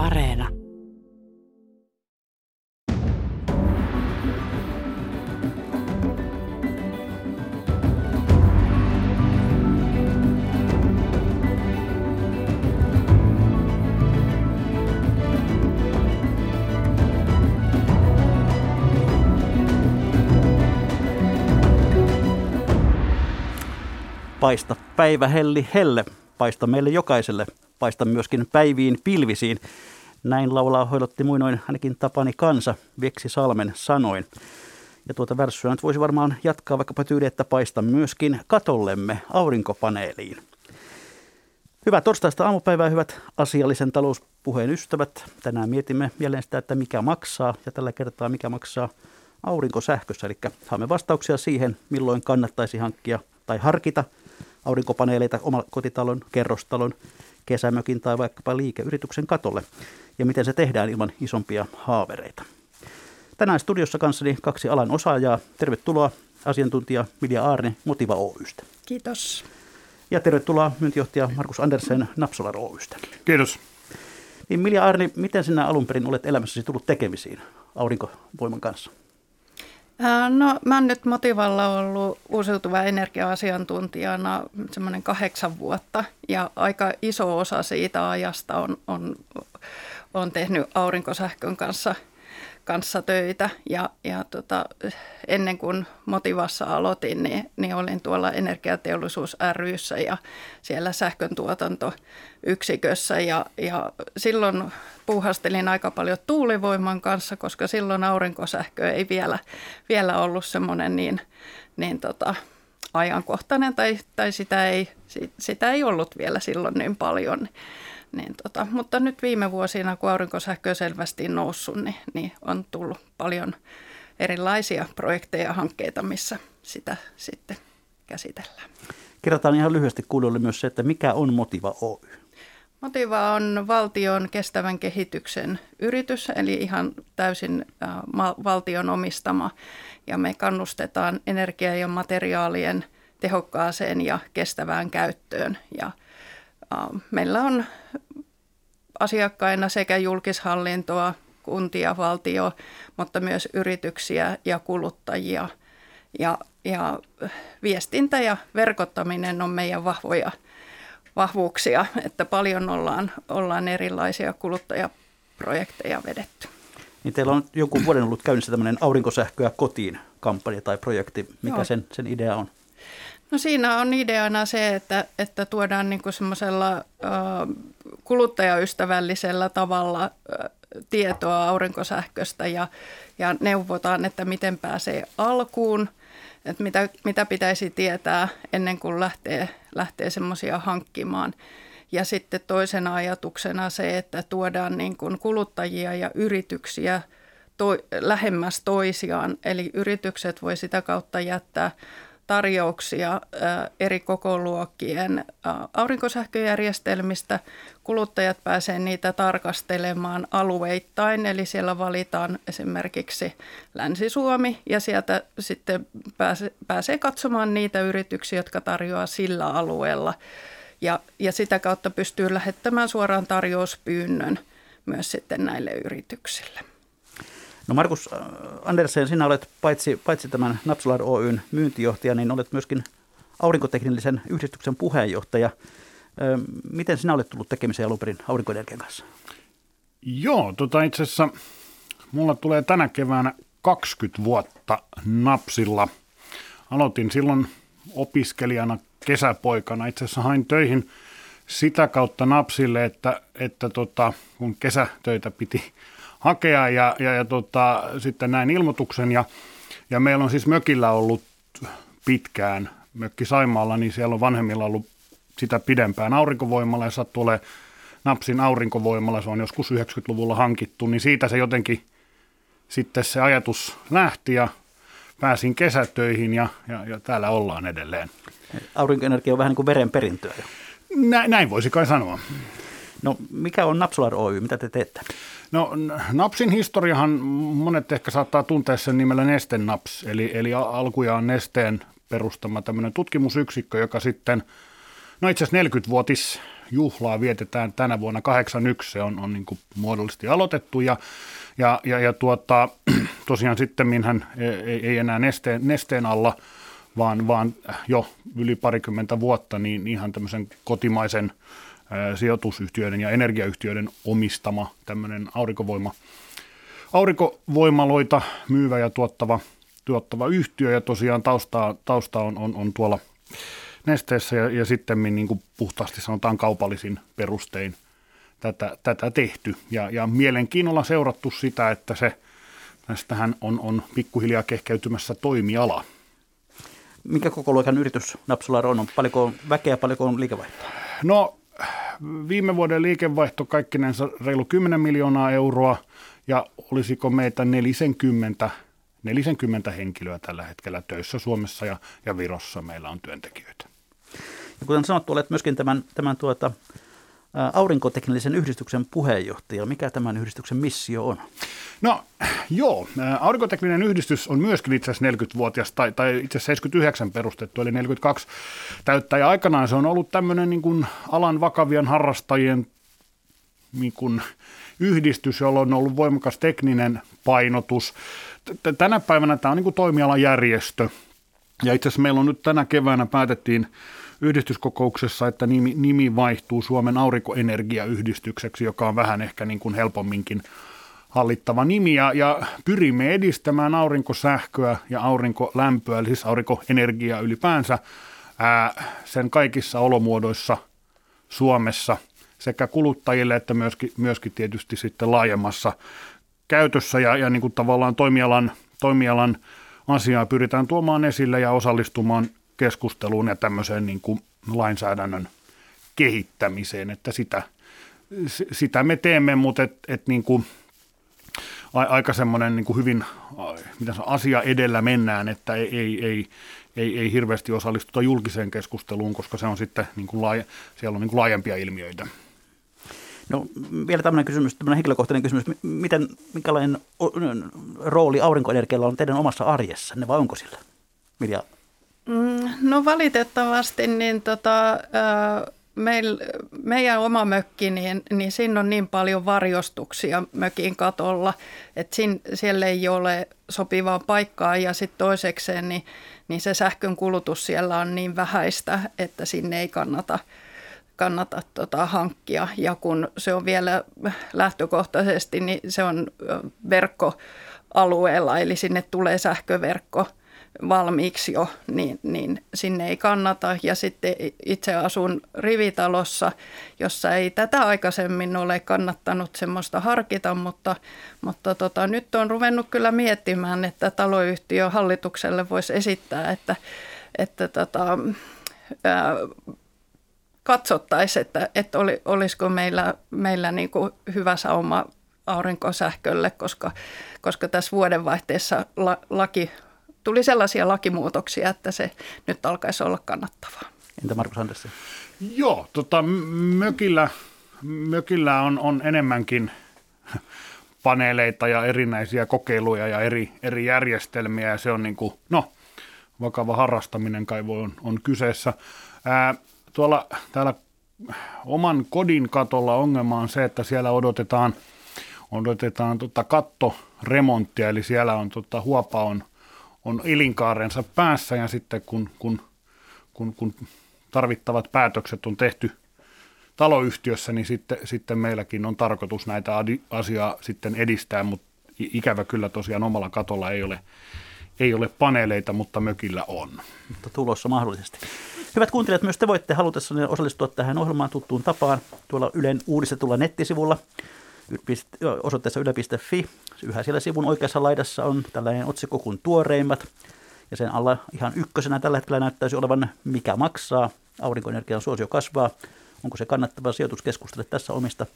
Areena. Paista päivä helli helle, paista meille jokaiselle, paista myöskin päiviin pilvisiin. Näin laulaa hoidotti muinoin ainakin Tapani Kansa Veksi Salmen sanoin. Ja tuota värssyä nyt voisi varmaan jatkaa vaikkapa tyyli, että paista myöskin katollemme aurinkopaneeliin. Hyvää torstaista aamupäivää, hyvät asiallisen talouspuheen ystävät. Tänään mietimme jälleen sitä, että mikä maksaa ja tällä kertaa mikä maksaa aurinkosähkössä. Eli saamme vastauksia siihen, milloin kannattaisi hankkia tai harkita – aurinkopaneeleita oman kotitalon, kerrostalon, kesämökin tai vaikkapa liikeyrityksen katolle ja miten se tehdään ilman isompia haavereita. Tänään studiossa kanssani kaksi alan osaajaa. Tervetuloa asiantuntija Milja Aarne Motiva Oystä. Kiitos. Ja tervetuloa myyntijohtaja Markus Andersen Napsolar Oystä. Kiitos. Niin Milja Aarni, miten sinä alun perin olet elämässäsi tullut tekemisiin aurinkovoiman kanssa? No mä oon nyt Motivalla ollut uusiutuva energia-asiantuntijana semmoinen kahdeksan vuotta ja aika iso osa siitä ajasta on, on, on tehnyt aurinkosähkön kanssa – kanssa töitä ja, ja tota, ennen kuin Motivassa aloitin, niin, niin olin tuolla Energiateollisuus ryssä ja siellä sähkön tuotantoyksikössä ja, ja silloin puuhastelin aika paljon tuulivoiman kanssa, koska silloin aurinkosähkö ei vielä, vielä ollut semmoinen niin, niin tota, ajankohtainen tai, tai sitä, ei, sitä ei ollut vielä silloin niin paljon. Niin tota, mutta nyt viime vuosina, kun aurinkosähkö selvästi noussut, niin, niin on tullut paljon erilaisia projekteja ja hankkeita, missä sitä sitten käsitellään. Kerrotaan ihan lyhyesti kuulijoille myös se, että mikä on Motiva Oy? Motiva on valtion kestävän kehityksen yritys, eli ihan täysin valtion omistama. Ja me kannustetaan energia- ja materiaalien tehokkaaseen ja kestävään käyttöön. Ja meillä on asiakkaina sekä julkishallintoa, kuntia, valtio, mutta myös yrityksiä ja kuluttajia. Ja, ja viestintä ja verkottaminen on meidän vahvoja vahvuuksia, että paljon ollaan, ollaan erilaisia kuluttajaprojekteja vedetty. Niin teillä on joku vuoden ollut käynnissä tämmöinen aurinkosähköä kotiin kampanja tai projekti. Mikä sen, sen idea on? No siinä on ideana se, että, että tuodaan niin kuin semmoisella kuluttajaystävällisellä tavalla tietoa aurinkosähköstä ja, ja neuvotaan, että miten pääsee alkuun, että mitä, mitä pitäisi tietää ennen kuin lähtee, lähtee semmoisia hankkimaan. Ja sitten toisena ajatuksena se, että tuodaan niin kuin kuluttajia ja yrityksiä to, lähemmäs toisiaan, eli yritykset voi sitä kautta jättää tarjouksia eri kokoluokkien aurinkosähköjärjestelmistä. Kuluttajat pääsevät niitä tarkastelemaan alueittain, eli siellä valitaan esimerkiksi Länsi-Suomi ja sieltä sitten pääsee, pääsee katsomaan niitä yrityksiä, jotka tarjoaa sillä alueella. Ja, ja sitä kautta pystyy lähettämään suoraan tarjouspyynnön myös sitten näille yrityksille. No Markus äh, Andersen, sinä olet paitsi, paitsi tämän Napsular Oyn myyntijohtaja, niin olet myöskin aurinkoteknillisen yhdistyksen puheenjohtaja. Miten sinä olet tullut tekemiseen alun perin aurinkoenergian kanssa? Joo, tota itse asiassa mulla tulee tänä keväänä 20 vuotta napsilla. Aloitin silloin opiskelijana kesäpoikana. Itse asiassa hain töihin sitä kautta napsille, että, että tota, kun kesätöitä piti hakea ja, ja, ja tota, sitten näin ilmoituksen ja, ja meillä on siis mökillä ollut pitkään, mökki Saimaalla, niin siellä on vanhemmilla ollut sitä pidempään aurinkovoimalla ja sattuu olemaan Napsin aurinkovoimalla, se on joskus 90-luvulla hankittu, niin siitä se jotenkin sitten se ajatus lähti ja pääsin kesätöihin ja, ja, ja täällä ollaan edelleen. Aurinkoenergia on vähän niin kuin verenperintöä jo. Näin, näin voisi kai sanoa. No mikä on Napsolar Oy, mitä te teette? No Napsin historiahan monet ehkä saattaa tuntea sen nimellä Nesten Naps, eli, eli alkujaan Nesteen perustama tämmöinen tutkimusyksikkö, joka sitten, no itse asiassa 40-vuotis juhlaa vietetään tänä vuonna 81, se on, on niin muodollisesti aloitettu ja, ja, ja, ja tuota, tosiaan sitten hän ei, ei enää nesteen, nesteen alla, vaan, vaan jo yli parikymmentä vuotta niin ihan tämmöisen kotimaisen sijoitusyhtiöiden ja energiayhtiöiden omistama tämmöinen aurinkovoima, aurinkovoimaloita myyvä ja tuottava, tuottava yhtiö ja tosiaan tausta, tausta on, on, on tuolla nesteessä ja, ja sitten niin kuin puhtaasti sanotaan kaupallisin perustein tätä, tätä tehty. Ja, ja mielenkiinnolla seurattu sitä, että se tästähän on, on pikkuhiljaa kehkeytymässä toimiala. Minkä koko luokan yritys Napsolar on? Paljonko on väkeä, paljonko on liikevaihtoa? No viime vuoden liikevaihto kaikkinensa reilu 10 miljoonaa euroa ja olisiko meitä 40, 40 henkilöä tällä hetkellä töissä Suomessa ja, ja Virossa meillä on työntekijöitä. Ja kuten sanottu, olet myöskin tämän, tämän tuota, aurinkoteknillisen yhdistyksen puheenjohtaja. Mikä tämän yhdistyksen missio on? No joo, aurinkotekninen yhdistys on myöskin itse asiassa 40-vuotias, tai, tai itse asiassa 79 perustettu, eli 42 täyttää. Ja aikanaan se on ollut tämmöinen niin kuin alan vakavien harrastajien niin kuin yhdistys, jolla on ollut voimakas tekninen painotus. Tänä päivänä tämä on niin kuin toimialan järjestö. Ja itse asiassa meillä on nyt tänä keväänä päätettiin yhdistyskokouksessa, että nimi, nimi vaihtuu Suomen aurinkoenergiayhdistykseksi, joka on vähän ehkä niin kuin helpomminkin hallittava nimi. Ja, ja pyrimme edistämään aurinkosähköä ja aurinkolämpöä, eli siis aurinkoenergiaa ylipäänsä ää, sen kaikissa olomuodoissa Suomessa sekä kuluttajille että myöskin, myöskin tietysti sitten laajemmassa käytössä. Ja, ja niin kuin tavallaan toimialan, toimialan asiaa pyritään tuomaan esille ja osallistumaan keskusteluun ja tämmöiseen niin kuin lainsäädännön kehittämiseen, että sitä, sitä me teemme, mutta et, et niin kuin – aika semmoinen niin kuin hyvin mitä se, asia edellä mennään, että ei, ei, ei, ei, ei hirveästi osallistuta julkiseen keskusteluun, koska se on sitten niin kuin laaja, siellä on niin kuin laajempia ilmiöitä. No vielä tämmöinen kysymys, tämmöinen henkilökohtainen kysymys. Miten, minkälainen rooli aurinkoenergialla on teidän omassa arjessanne vai onko sillä? Mirja? Mm, no valitettavasti niin tota, meil, meidän oma mökki, niin, niin siinä on niin paljon varjostuksia mökin katolla, että sin, siellä ei ole sopivaa paikkaa ja sitten toisekseen niin, niin se sähkön kulutus siellä on niin vähäistä, että sinne ei kannata, kannata tota, hankkia. Ja kun se on vielä lähtökohtaisesti, niin se on verkkoalueella, eli sinne tulee sähköverkko – valmiiksi jo, niin, niin sinne ei kannata. Ja sitten itse asun rivitalossa, jossa ei tätä aikaisemmin ole kannattanut semmoista harkita, mutta, mutta tota, nyt on ruvennut kyllä miettimään, että taloyhtiö hallitukselle voisi esittää, että, että tota, ää, katsottaisiin, että, että oli, olisiko meillä, meillä niin kuin hyvä sauma aurinkosähkölle, koska, koska tässä vuodenvaihteessa la, laki tuli sellaisia lakimuutoksia, että se nyt alkaisi olla kannattavaa. Entä Markus Anderssi? Joo, tota, mökillä, mökillä on, on enemmänkin paneeleita ja erinäisiä kokeiluja ja eri, eri järjestelmiä ja se on niin kuin, no, vakava harrastaminen kai voi on, on kyseessä. Ää, tuolla täällä oman kodin katolla ongelma on se, että siellä odotetaan, odotetaan tota kattoremonttia, eli siellä on tota, huopa on on elinkaarensa päässä ja sitten kun, kun, kun, kun tarvittavat päätökset on tehty taloyhtiössä, niin sitten, sitten meilläkin on tarkoitus näitä asiaa sitten edistää, mutta ikävä kyllä tosiaan omalla katolla ei ole, ei ole paneeleita, mutta mökillä on. Mutta tulossa mahdollisesti. Hyvät kuuntelijat, myös te voitte halutessanne osallistua tähän ohjelmaan tuttuun tapaan tuolla Ylen uudistetulla nettisivulla osoitteessa yle.fi. Yhä siellä sivun oikeassa laidassa on tällainen otsikko kuin tuoreimmat. Ja sen alla ihan ykkösenä tällä hetkellä näyttäisi olevan mikä maksaa. Aurinkoenergian suosio kasvaa. Onko se kannattava sijoitus keskustella tässä omista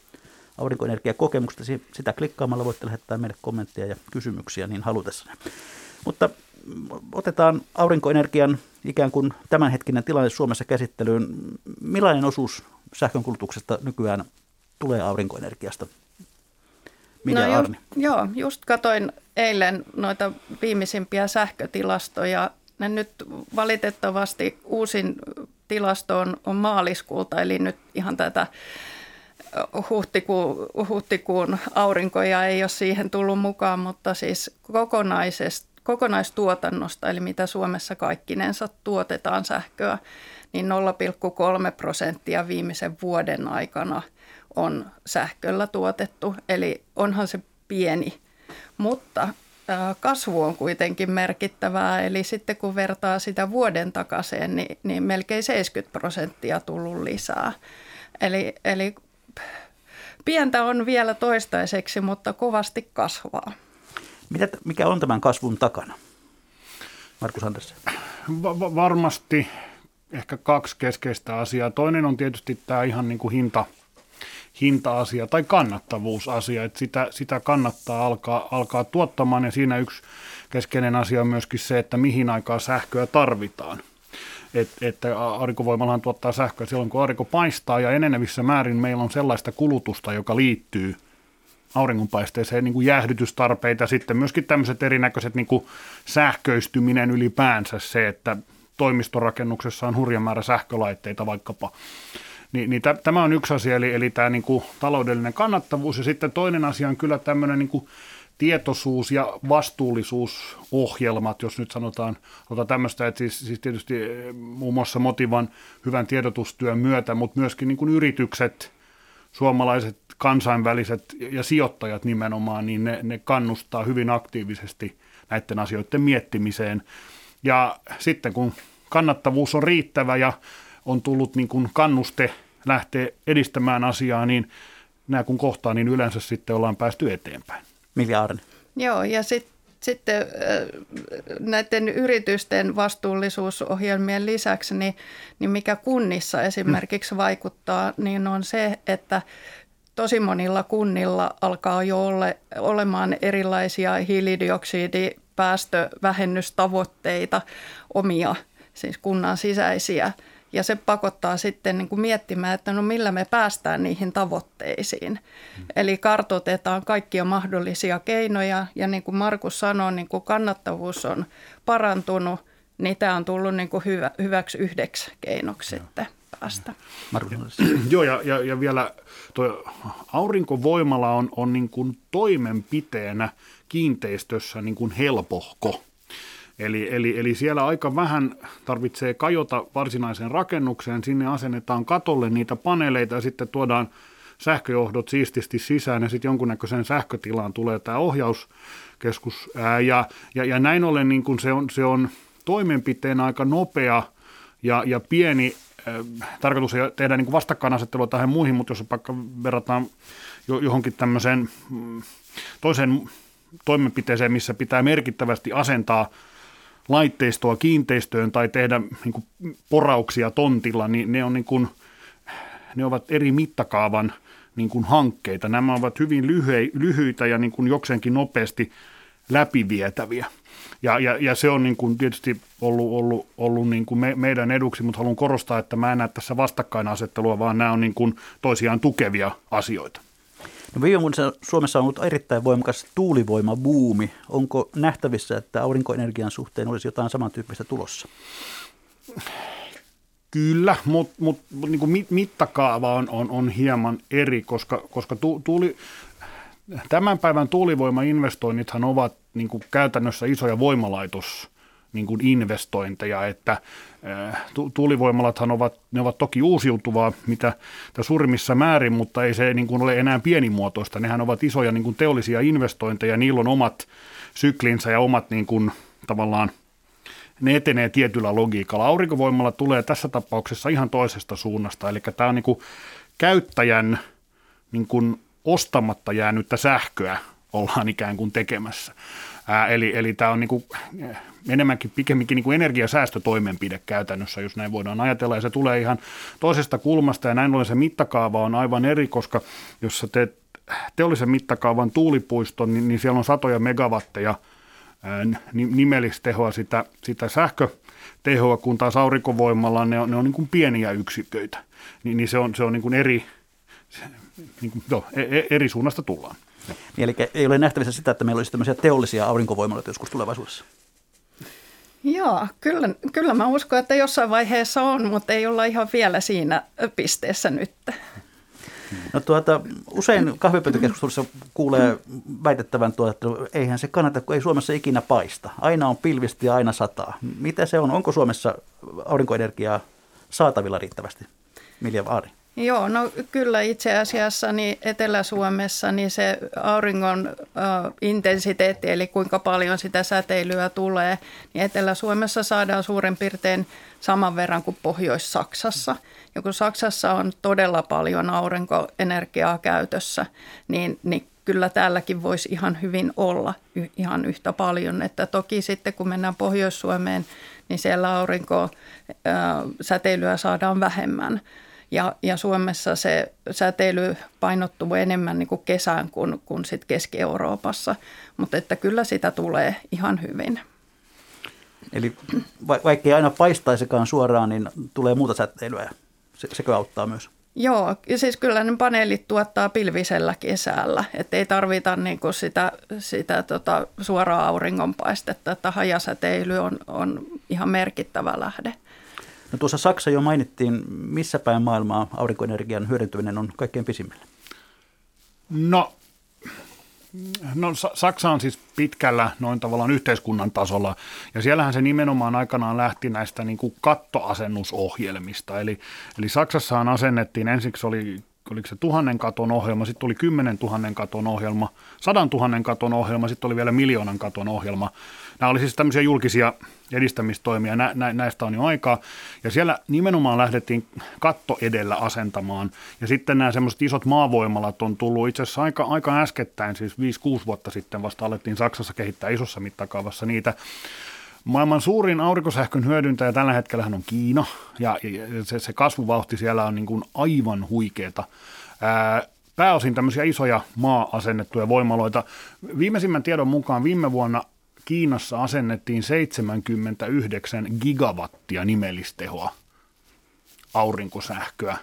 aurinkoenergiakokemuksista. Sitä klikkaamalla voitte lähettää meille kommentteja ja kysymyksiä niin halutessanne. Mutta otetaan aurinkoenergian ikään kuin tämänhetkinen tilanne Suomessa käsittelyyn. Millainen osuus sähkönkulutuksesta nykyään tulee aurinkoenergiasta Mitä no Arni? Joo, just katoin eilen noita viimeisimpiä sähkötilastoja. Ne nyt valitettavasti uusin tilasto on, on maaliskuulta, eli nyt ihan tätä huhtikuun, huhtikuun aurinkoja ei ole siihen tullut mukaan, mutta siis kokonaisesta kokonaistuotannosta, eli mitä Suomessa kaikkinensa tuotetaan sähköä, niin 0,3 prosenttia viimeisen vuoden aikana on sähköllä tuotettu. Eli onhan se pieni, mutta kasvu on kuitenkin merkittävää. Eli sitten kun vertaa sitä vuoden takaisin, niin, niin melkein 70 prosenttia tullut lisää. Eli, eli pientä on vielä toistaiseksi, mutta kovasti kasvaa. Mitä, mikä on tämän kasvun takana? Markus Andersen. Va- varmasti ehkä kaksi keskeistä asiaa. Toinen on tietysti tämä ihan niin kuin hinta, hinta-asia tai kannattavuusasia, että sitä, sitä kannattaa alkaa, alkaa tuottamaan ja siinä yksi keskeinen asia on myöskin se, että mihin aikaa sähköä tarvitaan. Et, että aurinkovoimallahan tuottaa sähköä silloin, kun aurinko paistaa ja enenevissä määrin meillä on sellaista kulutusta, joka liittyy auringonpaisteeseen niin kuin jäähdytystarpeita, sitten myöskin tämmöiset erinäköiset niin kuin sähköistyminen ylipäänsä, se, että toimistorakennuksessa on hurja määrä sähkölaitteita vaikkapa. Niin, niin tämä on yksi asia, eli, eli tämä niin kuin taloudellinen kannattavuus, ja sitten toinen asia on kyllä tämmöinen niin kuin tietoisuus- ja vastuullisuusohjelmat, jos nyt sanotaan ota tämmöistä, että siis, siis tietysti eh, muun muassa Motivan hyvän tiedotustyön myötä, mutta myöskin niin kuin yritykset, suomalaiset kansainväliset ja sijoittajat nimenomaan, niin ne, ne kannustaa hyvin aktiivisesti näiden asioiden miettimiseen. Ja sitten kun kannattavuus on riittävä ja on tullut niin kuin kannuste lähteä edistämään asiaa, niin nämä kun kohtaa, niin yleensä sitten ollaan päästy eteenpäin. Milja Arne. Joo, ja sit, sitten näiden yritysten vastuullisuusohjelmien lisäksi, niin, niin mikä kunnissa esimerkiksi vaikuttaa, niin on se, että tosi monilla kunnilla alkaa jo ole, olemaan erilaisia hiilidioksidipäästövähennystavoitteita omia, siis kunnan sisäisiä. Ja se pakottaa sitten niin kuin miettimään, että no millä me päästään niihin tavoitteisiin. Mm. Eli kartoitetaan kaikkia mahdollisia keinoja ja niin kuin Markus sanoi, niin kuin kannattavuus on parantunut, niin tämä on tullut niin kuin hyvä, hyväksi yhdeksi keinoksi Joo. sitten päästä. Joo, ja, ja, ja vielä tuo aurinkovoimala on, on niin kuin toimenpiteenä kiinteistössä niin kuin helpohko. Eli, eli, eli siellä aika vähän tarvitsee kajota varsinaiseen rakennukseen, sinne asennetaan katolle niitä paneeleita ja sitten tuodaan sähköjohdot siististi sisään ja sitten jonkunnäköiseen sähkötilaan tulee tämä ohjauskeskus. Ää, ja, ja, ja näin ollen niin kun se, on, se on toimenpiteen aika nopea ja, ja pieni tarkoitus ei tehdä niin vastakkainasettelua tähän muihin, mutta jos vaikka verrataan johonkin tämmöiseen mm, toiseen toimenpiteeseen, missä pitää merkittävästi asentaa laitteistoa kiinteistöön tai tehdä niin porauksia tontilla, niin ne, on niin kuin, ne ovat eri mittakaavan niin kuin hankkeita. Nämä ovat hyvin lyhyitä ja niin kuin jokseenkin nopeasti läpivietäviä. Ja, ja, ja se on niin kuin tietysti ollut, ollut, ollut niin kuin me, meidän eduksi, mutta haluan korostaa, että mä en näe tässä vastakkainasettelua, vaan nämä on niin kuin toisiaan tukevia asioita. No viime vuonna Suomessa on ollut erittäin voimakas tuulivoimabuumi. Onko nähtävissä, että aurinkoenergian suhteen olisi jotain samantyyppistä tulossa? Kyllä, mutta mut, niin kuin mittakaava on, on, on hieman eri, koska, koska tu, tuuli, Tämän päivän tuulivoimainvestoinnithan ovat niin kuin käytännössä isoja voimalaitos niin kuin investointeja, että äh, tuulivoimalathan ovat, ne ovat toki uusiutuvaa mitä suurimmissa määrin, mutta ei se niin kuin ole enää pienimuotoista. Nehän ovat isoja niin kuin teollisia investointeja, niillä on omat syklinsä ja omat niin kuin, tavallaan ne etenee tietyllä logiikalla. Aurinkovoimalla tulee tässä tapauksessa ihan toisesta suunnasta, eli tämä on niin kuin käyttäjän niin kuin ostamatta jäänyttä sähköä ollaan ikään kuin tekemässä. Ää, eli, eli tämä on niin kuin, enemmänkin pikemminkin niin kuin energiasäästötoimenpide käytännössä, jos näin voidaan ajatella, ja se tulee ihan toisesta kulmasta, ja näin ollen se mittakaava on aivan eri, koska jos sä teet teollisen mittakaavan tuulipuiston, niin, niin siellä on satoja megawatteja nimellistehoa sitä, sitä sähkötehoa, kun taas aurinkovoimalla ne on, ne on niin kuin pieniä yksiköitä, niin, niin se on, se on niin kuin eri, niin kuin, joo, e, e, eri suunnasta tullaan. Niin, eli ei ole nähtävissä sitä, että meillä olisi tämmöisiä teollisia aurinkovoimaloita joskus tulevaisuudessa? Joo, kyllä, kyllä mä uskon, että jossain vaiheessa on, mutta ei olla ihan vielä siinä pisteessä nyt. No tuota, usein kahvipöytäkeskustelussa kuulee väitettävän tuota, että eihän se kannata, kun ei Suomessa ikinä paista. Aina on pilvisti ja aina sataa. Mitä se on? Onko Suomessa aurinkoenergiaa saatavilla riittävästi? Milja Aari. Joo, no kyllä itse asiassa niin Etelä-Suomessa niin se auringon äh, intensiteetti, eli kuinka paljon sitä säteilyä tulee, niin Etelä-Suomessa saadaan suurin piirtein saman verran kuin Pohjois-Saksassa. Ja kun Saksassa on todella paljon aurinkoenergiaa käytössä, niin, niin kyllä täälläkin voisi ihan hyvin olla y- ihan yhtä paljon. Että toki sitten kun mennään Pohjois-Suomeen, niin siellä aurinkosäteilyä saadaan vähemmän. Ja, ja Suomessa se säteily painottuu enemmän niin kuin kesään kuin, kuin sit Keski-Euroopassa, mutta että kyllä sitä tulee ihan hyvin. Eli va- vaikka ei aina paistaisikaan suoraan, niin tulee muuta säteilyä. Se, sekö auttaa myös? Joo, ja siis kyllä ne paneelit tuottaa pilvisellä kesällä, että ei tarvita niin kuin sitä, sitä tota suoraa auringonpaistetta, että hajasäteily on, on ihan merkittävä lähde. No tuossa Saksa jo mainittiin, missä päin maailmaa aurinkoenergian hyödyntäminen on kaikkein pisimmällä? No, no Saksa on siis pitkällä noin tavallaan yhteiskunnan tasolla, ja siellähän se nimenomaan aikanaan lähti näistä niin kuin kattoasennusohjelmista. Eli, eli Saksassahan asennettiin, ensiksi oli oliko se tuhannen katon ohjelma, sitten tuli kymmenen tuhannen katon ohjelma, sadan tuhannen katon ohjelma, sitten oli vielä miljoonan katon ohjelma. Nämä oli siis tämmöisiä julkisia edistämistoimia, nä, nä, näistä on jo aikaa. Ja siellä nimenomaan lähdettiin katto edellä asentamaan. Ja sitten nämä semmoiset isot maavoimalat on tullut itse asiassa aika, aika äskettäin, siis 5-6 vuotta sitten vasta alettiin Saksassa kehittää isossa mittakaavassa niitä. Maailman suurin aurinkosähkön hyödyntäjä tällä hetkellä on Kiina, ja se, se kasvuvauhti siellä on niin kuin aivan huikeeta. pääosin tämmöisiä isoja maa-asennettuja voimaloita. Viimeisimmän tiedon mukaan viime vuonna Kiinassa asennettiin 79 gigawattia nimellistehoa aurinkosähköä.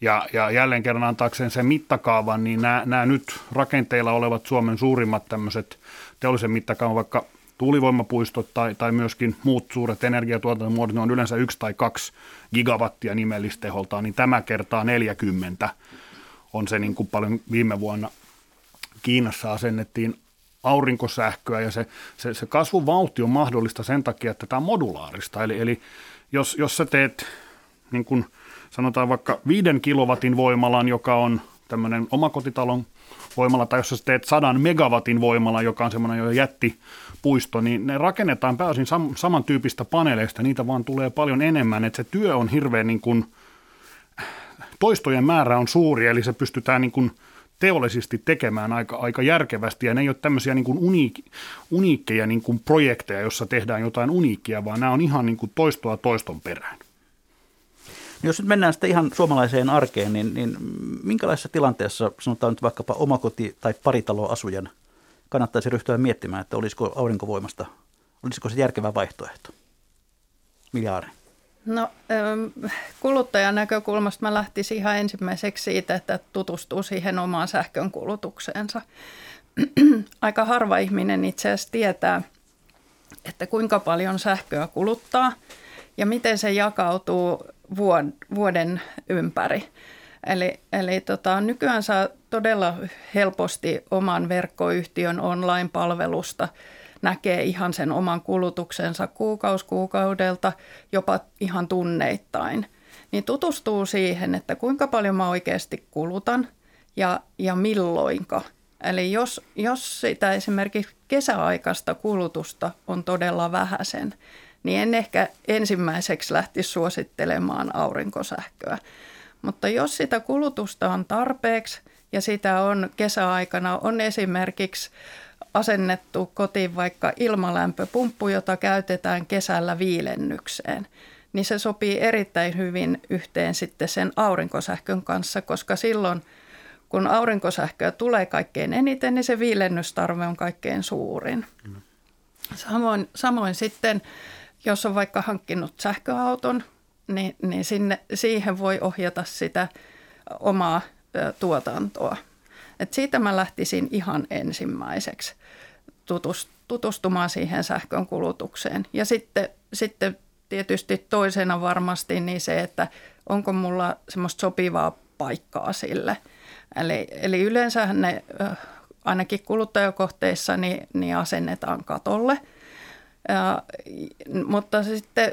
Ja, ja jälleen kerran antaakseen sen mittakaavan, niin nämä, nämä nyt rakenteilla olevat Suomen suurimmat tämmöiset teollisen mittakaavan, vaikka tuulivoimapuistot tai, tai myöskin muut suuret energiatuotantomuodot, ne on yleensä yksi tai kaksi gigawattia nimellisteholtaan, niin tämä kertaa 40 on se niin kuin paljon viime vuonna Kiinassa asennettiin aurinkosähköä ja se, se, se kasvuvauhti on mahdollista sen takia, että tämä on modulaarista. Eli, eli jos, jos sä teet niin kuin sanotaan vaikka viiden kilowatin voimalan, joka on tämmöinen omakotitalon voimala, tai jos sä teet sadan megawatin voimala, joka on semmoinen jo jättipuisto, niin ne rakennetaan pääosin sam- samantyyppistä paneeleista, niitä vaan tulee paljon enemmän, että se työ on hirveän niin kuin, toistojen määrä on suuri, eli se pystytään niin kuin teollisesti tekemään aika, aika järkevästi, ja ne ei ole tämmöisiä niin kuin uniik, uniikkeja niin kuin projekteja, jossa tehdään jotain uniikkia, vaan nämä on ihan niin kuin toistoa toiston perään. Jos nyt mennään sitten ihan suomalaiseen arkeen, niin, niin minkälaisessa tilanteessa, sanotaan nyt vaikkapa omakoti- tai paritaloasujan, kannattaisi ryhtyä miettimään, että olisiko aurinkovoimasta, olisiko se järkevä vaihtoehto? Miljaari. No kuluttajan näkökulmasta mä lähtisin ihan ensimmäiseksi siitä, että tutustuu siihen omaan sähkön kulutukseensa. Aika harva ihminen itse asiassa tietää, että kuinka paljon sähköä kuluttaa ja miten se jakautuu vuoden ympäri. Eli, eli tota, nykyään saa todella helposti oman verkkoyhtiön online-palvelusta – näkee ihan sen oman kulutuksensa kuukaus kuukaudelta, jopa ihan tunneittain. Niin tutustuu siihen, että kuinka paljon mä oikeasti kulutan ja, ja milloinka. Eli jos, jos sitä esimerkiksi kesäaikaista kulutusta on todella vähäisen, niin en ehkä ensimmäiseksi lähtisi suosittelemaan aurinkosähköä. Mutta jos sitä kulutusta on tarpeeksi ja sitä on kesäaikana, on esimerkiksi asennettu kotiin vaikka ilmalämpöpumppu, jota käytetään kesällä viilennykseen, niin se sopii erittäin hyvin yhteen sitten sen aurinkosähkön kanssa, koska silloin kun aurinkosähköä tulee kaikkein eniten, niin se viilennystarve on kaikkein suurin. Samoin, samoin sitten, jos on vaikka hankkinut sähköauton, niin, niin sinne, siihen voi ohjata sitä omaa tuotantoa. Et siitä mä lähtisin ihan ensimmäiseksi. Tutustumaan siihen sähkön kulutukseen. Ja sitten, sitten tietysti toisena varmasti niin se, että onko mulla semmoista sopivaa paikkaa sille. Eli, eli yleensä ne ainakin kuluttajakohteissa niin, niin asennetaan katolle. Ja, mutta sitten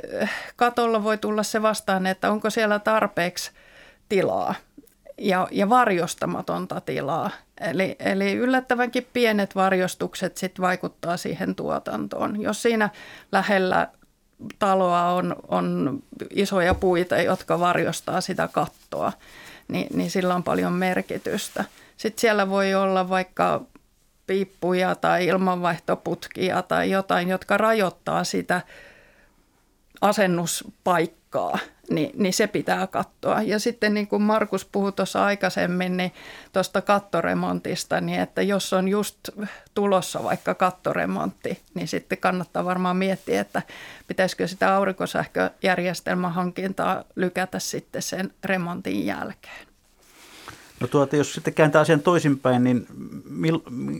katolla voi tulla se vastaan, että onko siellä tarpeeksi tilaa ja, ja varjostamatonta tilaa. Eli, eli yllättävänkin pienet varjostukset sit vaikuttaa siihen tuotantoon. Jos siinä lähellä taloa on, on isoja puita, jotka varjostaa sitä kattoa, niin, niin sillä on paljon merkitystä. Sitten siellä voi olla vaikka piippuja tai ilmanvaihtoputkia tai jotain, jotka rajoittaa sitä asennuspaikkaa – niin, niin se pitää katsoa. Ja sitten niin kuin Markus puhui tuossa aikaisemmin, niin tuosta kattoremontista, niin että jos on just tulossa vaikka kattoremontti, niin sitten kannattaa varmaan miettiä, että pitäisikö sitä aurinkosähköjärjestelmän hankintaa lykätä sitten sen remontin jälkeen. No tuota, jos sitten kääntää asian toisinpäin, niin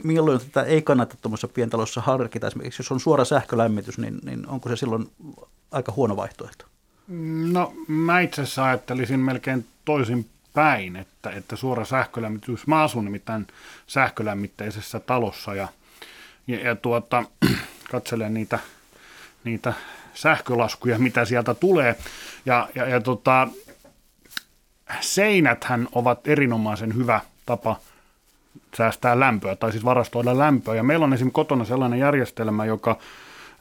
milloin tätä ei kannata tuommoisessa pientalossa harkita? Esimerkiksi jos on suora sähkölämmitys, niin, niin onko se silloin aika huono vaihtoehto? No mä itse asiassa ajattelisin melkein toisin päin, että, että suora sähkölämmitys, mä asun nimittäin sähkölämmitteisessä talossa ja, ja, ja tuota, katselen niitä, niitä sähkölaskuja, mitä sieltä tulee. Ja, ja, ja tota, seinäthän ovat erinomaisen hyvä tapa säästää lämpöä, tai siis varastoida lämpöä. Ja meillä on esimerkiksi kotona sellainen järjestelmä, joka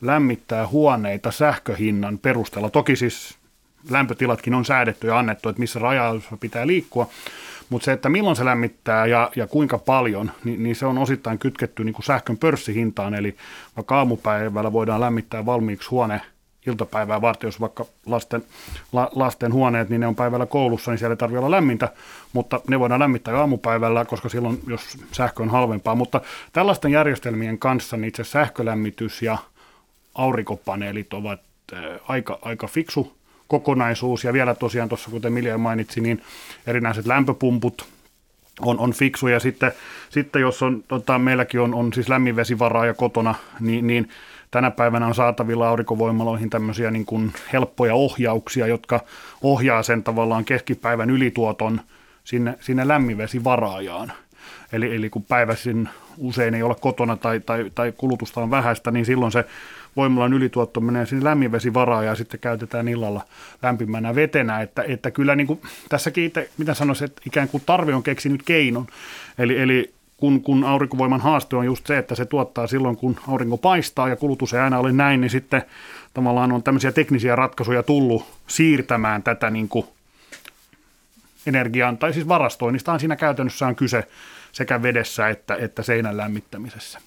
lämmittää huoneita sähköhinnan perusteella. Toki siis lämpötilatkin on säädetty ja annettu, että missä rajalla pitää liikkua, mutta se, että milloin se lämmittää ja, ja kuinka paljon, niin, niin se on osittain kytketty niin kuin sähkön pörssihintaan, eli vaikka aamupäivällä voidaan lämmittää valmiiksi huone iltapäivää varten, jos vaikka lasten, la, lasten huoneet, niin ne on päivällä koulussa, niin siellä ei tarvitse olla lämmintä, mutta ne voidaan lämmittää jo aamupäivällä, koska silloin, jos sähkö on halvempaa. Mutta tällaisten järjestelmien kanssa niin itse sähkölämmitys ja aurinkopaneelit ovat aika, aika fiksu kokonaisuus. Ja vielä tosiaan tuossa, kuten Milja mainitsi, niin erinäiset lämpöpumput on, on fiksu. Ja sitten, sitten jos on, tota, meilläkin on, on siis lämminvesivaraa ja kotona, niin, niin tänä päivänä on saatavilla aurinkovoimaloihin tämmöisiä niin kuin helppoja ohjauksia, jotka ohjaa sen tavallaan keskipäivän ylituoton sinne, sinne lämminvesivaraajaan. Eli, eli kun päiväisin usein ei olla kotona tai, tai, tai kulutusta on vähäistä, niin silloin se voimalan ylituotto menee sinne lämminvesivaraan ja sitten käytetään illalla lämpimänä vetenä. Että, että kyllä niin kuin, tässäkin itse, mitä sanoisin, että ikään kuin tarve on keksinyt keinon. Eli, eli kun, kun aurinkovoiman haaste on just se, että se tuottaa silloin, kun aurinko paistaa ja kulutus ei aina ole näin, niin sitten tavallaan on tämmöisiä teknisiä ratkaisuja tullut siirtämään tätä niin kuin energian, tai siis varastoinnistahan siinä käytännössä on kyse sekä vedessä että, että seinän lämmittämisessä.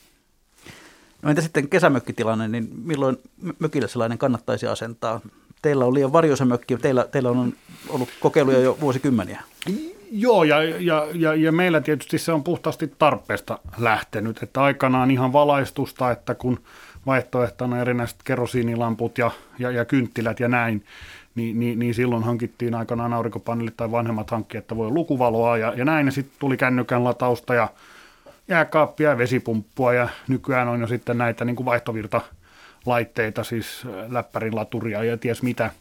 No entä sitten kesämökkitilanne, niin milloin mökille sellainen kannattaisi asentaa? Teillä on liian varjoisa mökki, teillä, teillä on ollut kokeiluja jo vuosikymmeniä. Joo, ja, ja, ja, ja meillä tietysti se on puhtaasti tarpeesta lähtenyt, että aikanaan ihan valaistusta, että kun vaihtoehtona erinäiset kerosiinilamput ja, ja, ja kynttilät ja näin, niin, niin, niin silloin hankittiin aikanaan aurinkopaneelit tai vanhemmat hankki, että voi lukuvaloa ja, ja näin, ja sitten tuli kännykän latausta ja jääkaappia ja vesipumppua ja nykyään on jo sitten näitä niin kuin vaihtovirtalaitteita, siis läppärin laturia ja ties mitä.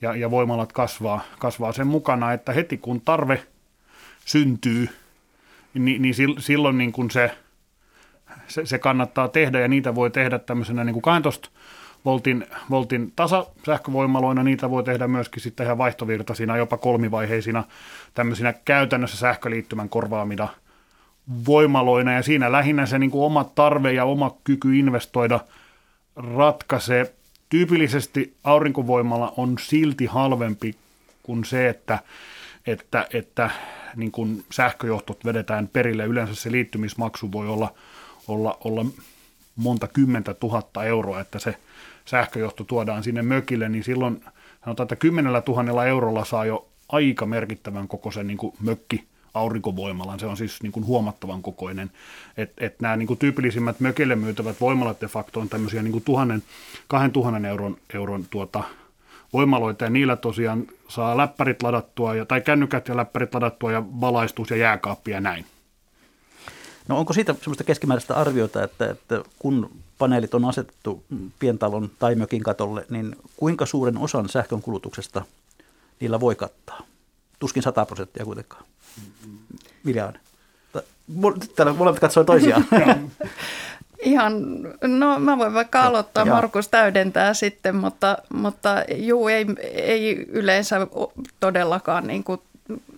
Ja, ja voimalat kasvaa, kasvaa sen mukana, että heti kun tarve syntyy, niin, niin silloin niin kuin se, se, se, kannattaa tehdä ja niitä voi tehdä tämmöisenä niin kuin 12 voltin, voltin tasasähkövoimaloina, niitä voi tehdä myöskin sitten ihan vaihtovirtaisina, jopa kolmivaiheisina tämmöisinä käytännössä sähköliittymän korvaamina – voimaloina ja siinä lähinnä se niin kuin oma tarve ja oma kyky investoida ratkaisee. Tyypillisesti aurinkovoimalla on silti halvempi kuin se, että, että, että niin kuin sähköjohtot vedetään perille. Yleensä se liittymismaksu voi olla, olla, olla monta kymmentä tuhatta euroa, että se sähköjohto tuodaan sinne mökille, niin silloin sanotaan, että kymmenellä tuhannella eurolla saa jo aika merkittävän kokoisen niin kuin mökki aurinkovoimalan. Se on siis niin kuin huomattavan kokoinen. Että et nämä niin kuin tyypillisimmät mökille myytävät voimalat de facto on tämmöisiä niin kuin tuhannen, kahden tuhannen euron, euron tuota, voimaloita, ja niillä tosiaan saa läppärit ladattua, ja, tai kännykät ja läppärit ladattua, ja valaistus ja jääkaappi ja näin. No onko siitä semmoista keskimääräistä arviota, että, että kun paneelit on asetettu pientalon tai mökin katolle, niin kuinka suuren osan sähkön kulutuksesta niillä voi kattaa? Tuskin 100 prosenttia kuitenkaan. Miljardi. Täällä molemmat katsoo toisiaan. Ihan, no mä voin vaikka aloittaa, ja. Markus täydentää sitten, mutta, mutta juu, ei, ei yleensä todellakaan niin kuin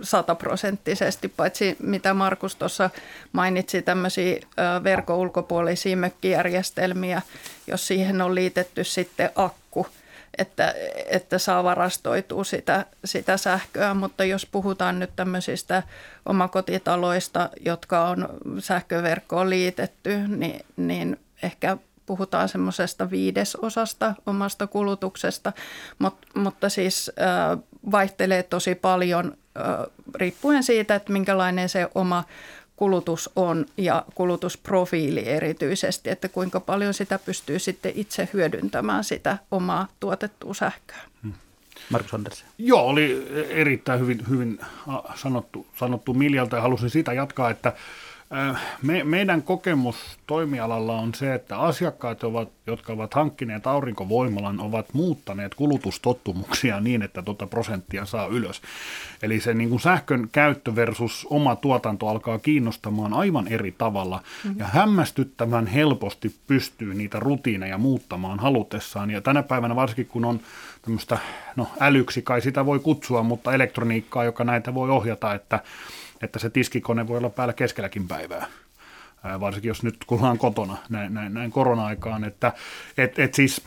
sataprosenttisesti, paitsi mitä Markus tuossa mainitsi, tämmöisiä verkon-ulkopuolisia mökkijärjestelmiä, jos siihen on liitetty sitten akku, että, että saa varastoitua sitä, sitä sähköä, mutta jos puhutaan nyt tämmöisistä omakotitaloista, jotka on sähköverkkoon liitetty, niin, niin ehkä puhutaan semmoisesta viidesosasta omasta kulutuksesta, Mut, mutta siis äh, vaihtelee tosi paljon riippuen siitä, että minkälainen se oma kulutus on ja kulutusprofiili erityisesti, että kuinka paljon sitä pystyy sitten itse hyödyntämään sitä omaa tuotettua sähköä. Hmm. Markus Andersen. Joo, oli erittäin hyvin, hyvin sanottu, sanottu Miljalta ja halusin sitä jatkaa, että Äh, me, meidän kokemus toimialalla on se, että asiakkaat, ovat, jotka ovat hankkineet aurinkovoimalan, ovat muuttaneet kulutustottumuksia niin, että tuota prosenttia saa ylös. Eli se niin kuin sähkön käyttö versus oma tuotanto alkaa kiinnostamaan aivan eri tavalla mm-hmm. ja hämmästyttävän helposti pystyy niitä rutiineja muuttamaan halutessaan. Ja tänä päivänä varsinkin kun on tämmöistä, no älyksi kai sitä voi kutsua, mutta elektroniikkaa, joka näitä voi ohjata, että että se tiskikone voi olla päällä keskelläkin päivää varsinkin jos nyt ollaan kotona näin, näin, näin korona-aikaan, että et, et siis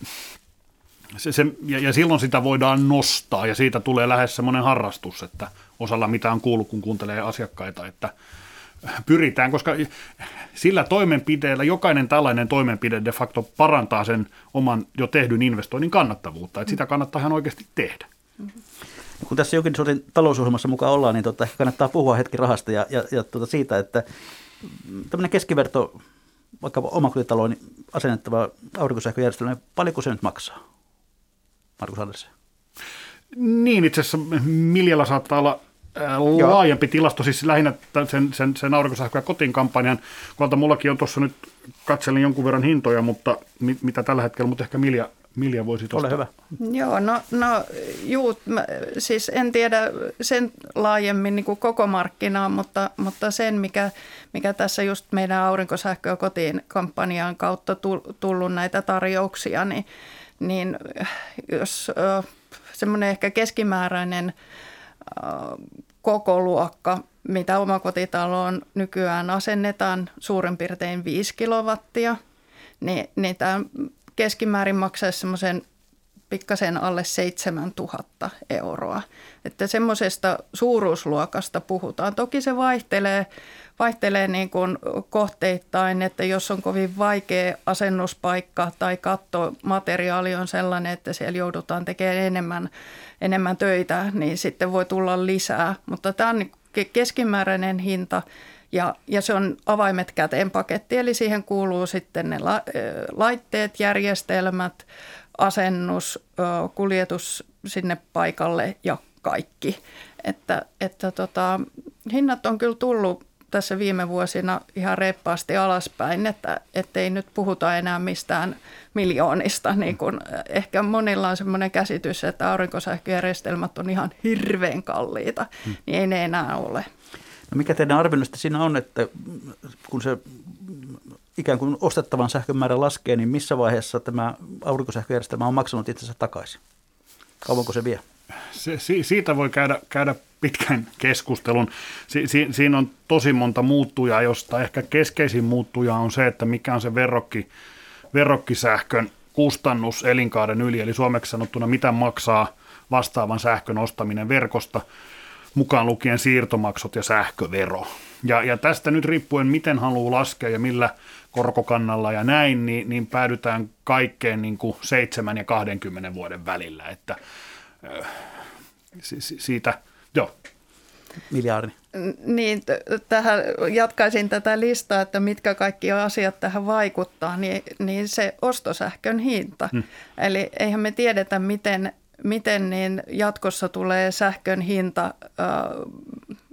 se, se, ja, ja silloin sitä voidaan nostaa ja siitä tulee lähes semmoinen harrastus, että osalla mitä on kuullut, kun kuuntelee asiakkaita, että pyritään, koska sillä toimenpiteellä jokainen tällainen toimenpide de facto parantaa sen oman jo tehdyn investoinnin kannattavuutta, että sitä kannattaa ihan oikeasti tehdä. Mm-hmm kun tässä jokin sortin talousohjelmassa mukaan ollaan, niin tota, kannattaa puhua hetki rahasta ja, ja, ja tuota siitä, että tämmöinen keskiverto, vaikka omakotitaloon asennettava aurinkosähköjärjestelmä, paljonko se nyt maksaa? Markus Andersen. Niin, itse asiassa Miljalla saattaa olla laajempi tilasto, siis lähinnä sen, sen, sen aurinkosähköä kotiin kampanjan kohdalta. Mullakin on tuossa nyt, katselin jonkun verran hintoja, mutta mit, mitä tällä hetkellä, mutta ehkä Milja Milja voisi tuosta. Ole hyvä. Joo, no, no juu, mä, siis en tiedä sen laajemmin niin kuin koko markkinaa, mutta, mutta sen, mikä, mikä tässä just meidän aurinkosähköä kotiin kampanjan kautta tullut näitä tarjouksia, niin, niin jos semmoinen ehkä keskimääräinen koko luokka, mitä omakotitaloon nykyään asennetaan suurin piirtein 5 kilowattia, niin, niin tämä keskimäärin maksaisi semmoisen pikkasen alle 7000 euroa. Että semmoisesta suuruusluokasta puhutaan. Toki se vaihtelee, vaihtelee niin kuin kohteittain, että jos on kovin vaikea asennuspaikka tai kattomateriaali on sellainen, että siellä joudutaan tekemään enemmän, enemmän töitä, niin sitten voi tulla lisää. Mutta tämä on keskimääräinen hinta ja, ja se on avaimet käteen paketti, eli siihen kuuluu sitten ne la, laitteet, järjestelmät, asennus, kuljetus sinne paikalle ja kaikki. Että, että tota, hinnat on kyllä tullut tässä viime vuosina ihan reippaasti alaspäin, että ei nyt puhuta enää mistään miljoonista. Niin kun ehkä monilla on sellainen käsitys, että aurinkosähköjärjestelmät on ihan hirveän kalliita, hmm. niin ei ne enää ole. No mikä teidän arvioinnista siinä on, että kun se ikään kuin ostettavan sähkön määrä laskee, niin missä vaiheessa tämä aurinkosähköjärjestelmä on maksanut itsensä takaisin? Kauanko se vie? Se, si, siitä voi käydä, käydä pitkän keskustelun. Si, si, siinä on tosi monta muuttujaa, josta ehkä keskeisin muuttuja on se, että mikä on se verrokki, verrokkisähkön kustannus elinkaaren yli, eli suomeksi sanottuna mitä maksaa vastaavan sähkön ostaminen verkosta mukaan lukien siirtomaksut ja sähkövero. Ja, ja tästä nyt riippuen, miten haluaa laskea ja millä korkokannalla ja näin, niin, niin päädytään kaikkeen niin kuin 7 ja 20 vuoden välillä. Että, äh, si, siitä, joo. Miljardi. Niin, tähän jatkaisin tätä listaa, että mitkä kaikki asiat tähän vaikuttaa, niin, niin se ostosähkön hinta. Hmm. Eli eihän me tiedetä, miten miten niin jatkossa tulee sähkön hinta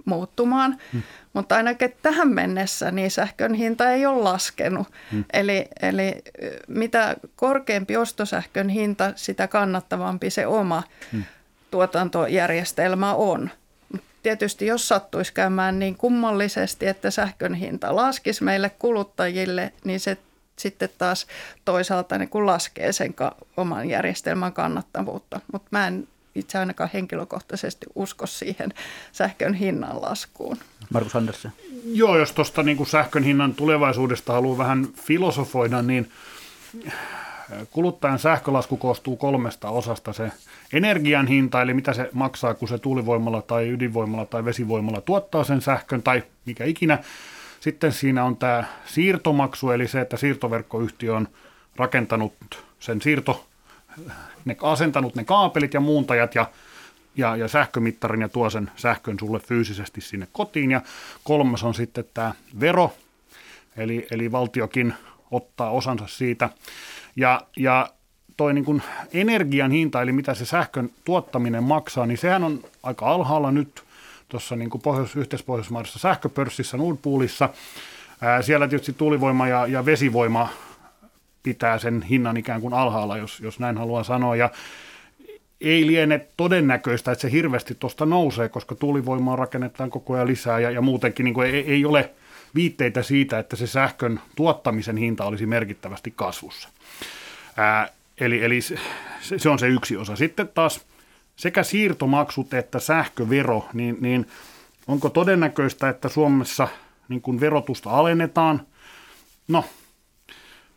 muuttumaan. Hmm. Mutta ainakin tähän mennessä niin sähkön hinta ei ole laskenut. Hmm. Eli, eli mitä korkeampi ostosähkön hinta, sitä kannattavampi se oma hmm. tuotantojärjestelmä on. Tietysti jos sattuisi käymään niin kummallisesti, että sähkön hinta laskisi meille kuluttajille, niin se sitten taas toisaalta niin kuin laskee sen ka- oman järjestelmän kannattavuutta. Mutta mä en itse ainakaan henkilökohtaisesti usko siihen sähkön hinnan laskuun. Markus Andersen. Joo, jos tuosta niin sähkön hinnan tulevaisuudesta haluaa vähän filosofoida, niin kuluttajan sähkölasku koostuu kolmesta osasta. Se energian hinta, eli mitä se maksaa, kun se tuulivoimalla tai ydinvoimalla tai vesivoimalla tuottaa sen sähkön tai mikä ikinä. Sitten siinä on tämä siirtomaksu, eli se, että siirtoverkkoyhtiö on rakentanut sen siirto, ne asentanut ne kaapelit ja muuntajat ja, ja, ja sähkömittarin ja tuo sen sähkön sulle fyysisesti sinne kotiin. Ja kolmas on sitten tämä vero, eli, eli valtiokin ottaa osansa siitä. Ja, ja toi niin kuin energian hinta, eli mitä se sähkön tuottaminen maksaa, niin sehän on aika alhaalla nyt tuossa niin Pohjois- yhteispohjoismaisessa sähköpörssissä Nordpoolissa. Ää, siellä tietysti tuulivoima ja, ja vesivoima pitää sen hinnan ikään kuin alhaalla, jos, jos näin haluaa sanoa. Ja ei liene todennäköistä, että se hirveästi tuosta nousee, koska tuulivoimaa rakennetaan koko ajan lisää ja, ja muutenkin niin kuin ei, ei ole viitteitä siitä, että se sähkön tuottamisen hinta olisi merkittävästi kasvussa. Ää, eli eli se, se on se yksi osa. Sitten taas sekä siirtomaksut että sähkövero, niin, niin onko todennäköistä, että Suomessa niin kuin verotusta alennetaan? No,